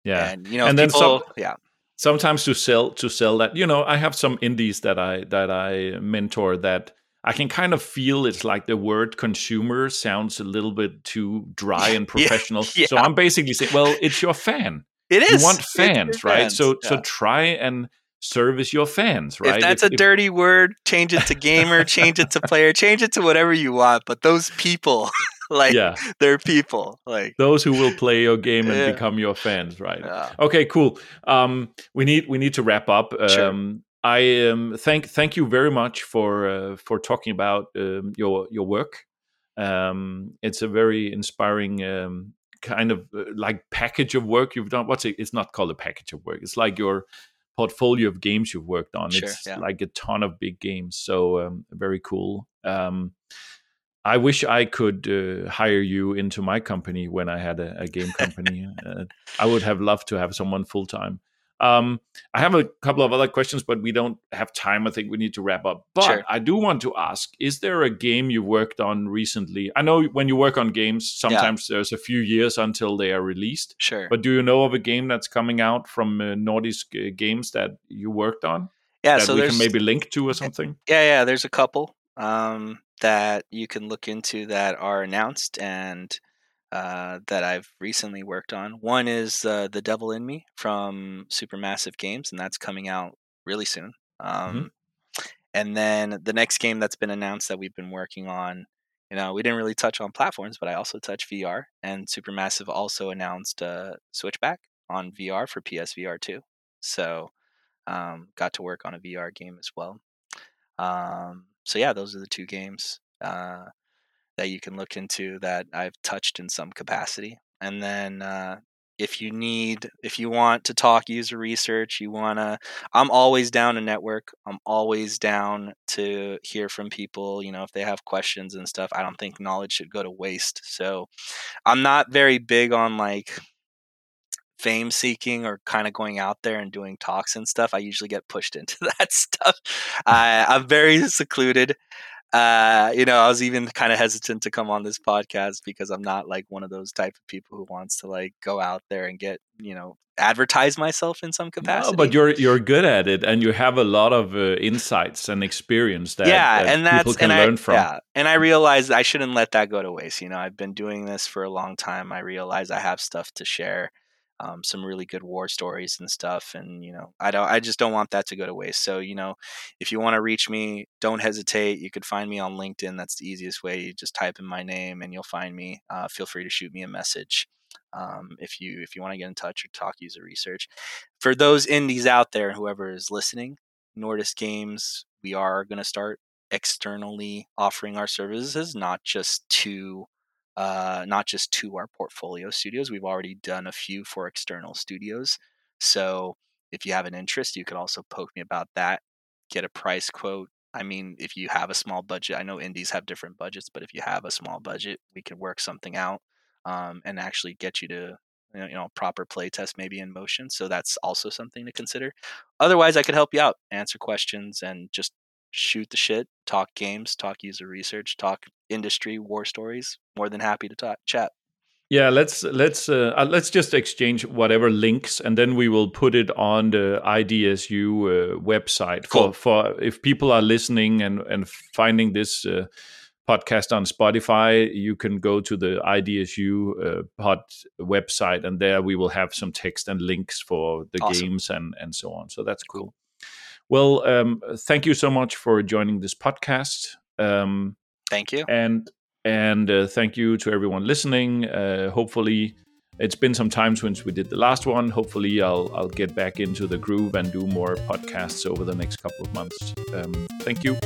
yeah and you know, And then some- yeah, sometimes to sell to sell that you know i have some indies that i that i mentor that i can kind of feel it's like the word consumer sounds a little bit too dry and Yeah, professional so i'm basically saying well it's your fan it is. you want fans right fans, so so try and service your fans right If that's If- a if- dirty word, change it to gamer, change it to player, change it to whatever you want. But those people, like, yeah they're people. Like, those who will play your game and Yeah. become your fans right yeah. Okay, cool. Um, we need we need to wrap up. Sure. Um, I um, thank thank you very much for uh, for talking about um, your your work. Um, it's a very inspiring um, kind of uh, like package of work you've done. What's it? It's not called a package of work. It's like your portfolio of games you've worked on. Sure, it's yeah. like a ton of big games. So um, very cool. Um, I wish I could uh, hire you into my company when I had a, a game company. uh, I would have loved to have someone full time. Um, I have a couple of other questions, but we don't have time. I think we need to wrap up. But Sure. I do want to ask: Is there a game you worked on recently? I know when you work on games, sometimes there's a few years until they are released. Sure. But do you know of a game that's coming out from uh, Nordisk uh, Games that you worked on yeah. that So we there's can maybe link to or something? Yeah, yeah. There's a couple um, that you can look into that are announced and uh, that I've recently worked on. One is uh, The Devil in Me from Supermassive Games, and that's coming out really soon. Um, And then the next game that's been announced that we've been working on, you know, we didn't really touch on platforms, but I also touch VR. And Supermassive also announced uh, Switchback on VR for PSVR 2. So um, got to work on a VR game as well. Um, so yeah, those are the two games uh, that you can look into that I've touched in some capacity. And then uh, if you need, if you want to talk user research, you wanna, I'm always down to network. I'm always down to hear from people. You know, if they have questions and stuff, I don't think knowledge should go to waste. So I'm not very big on like fame seeking or kind of going out there and doing talks and stuff. I usually get pushed into that stuff. I, I'm very secluded. Uh, you know, I was even kind of hesitant to come on this podcast because I'm not like one of those type of people who wants to like go out there and get, you know, advertise myself in some capacity. No, but you're you're good at it, and you have a lot of uh, insights and experience that, yeah, that and that's people can and learn I, from. Yeah, and I realized I shouldn't let that go to waste. You know, I've been doing this for a long time. I realize I have stuff to share, um, some really good war stories and stuff, and you know, I don't, I just don't want that to go to waste. So, you know, if you want to reach me, don't hesitate. You could find me on LinkedIn. That's the easiest way. You just type in my name and you'll find me. Uh, feel free to shoot me a message. Um, if you if you want to get in touch or talk user research, for those indies out there, whoever is listening, Nordisk Games, we are going to start externally offering our services, not just to uh, not just to our portfolio studios. We've already done a few for external studios. So if you have an interest, you could also poke me about that. Get a price quote. I mean, if you have a small budget, I know indies have different budgets, but if you have a small budget, we can work something out um, and actually get you to you know proper play test maybe in motion so that's also something to consider otherwise i could help you out answer questions and just shoot the shit talk games talk user research talk industry war stories more than happy to talk chat yeah let's let's uh, uh, let's just exchange whatever links and then we will put it on the idsu uh, website cool. for for if people are listening and and finding this uh, podcast on Spotify, you can go to the IDSU uh, pod website, and there we will have some text and links for the awesome. games and and so on. So that's cool. cool. Well, um, thank you so much for joining this podcast. Um, thank you, and and uh, thank you to everyone listening. Uh, hopefully. It's been some time since we did the last one. Hopefully, I'll I'll get back into the groove and do more podcasts over the next couple of months. Um, thank you.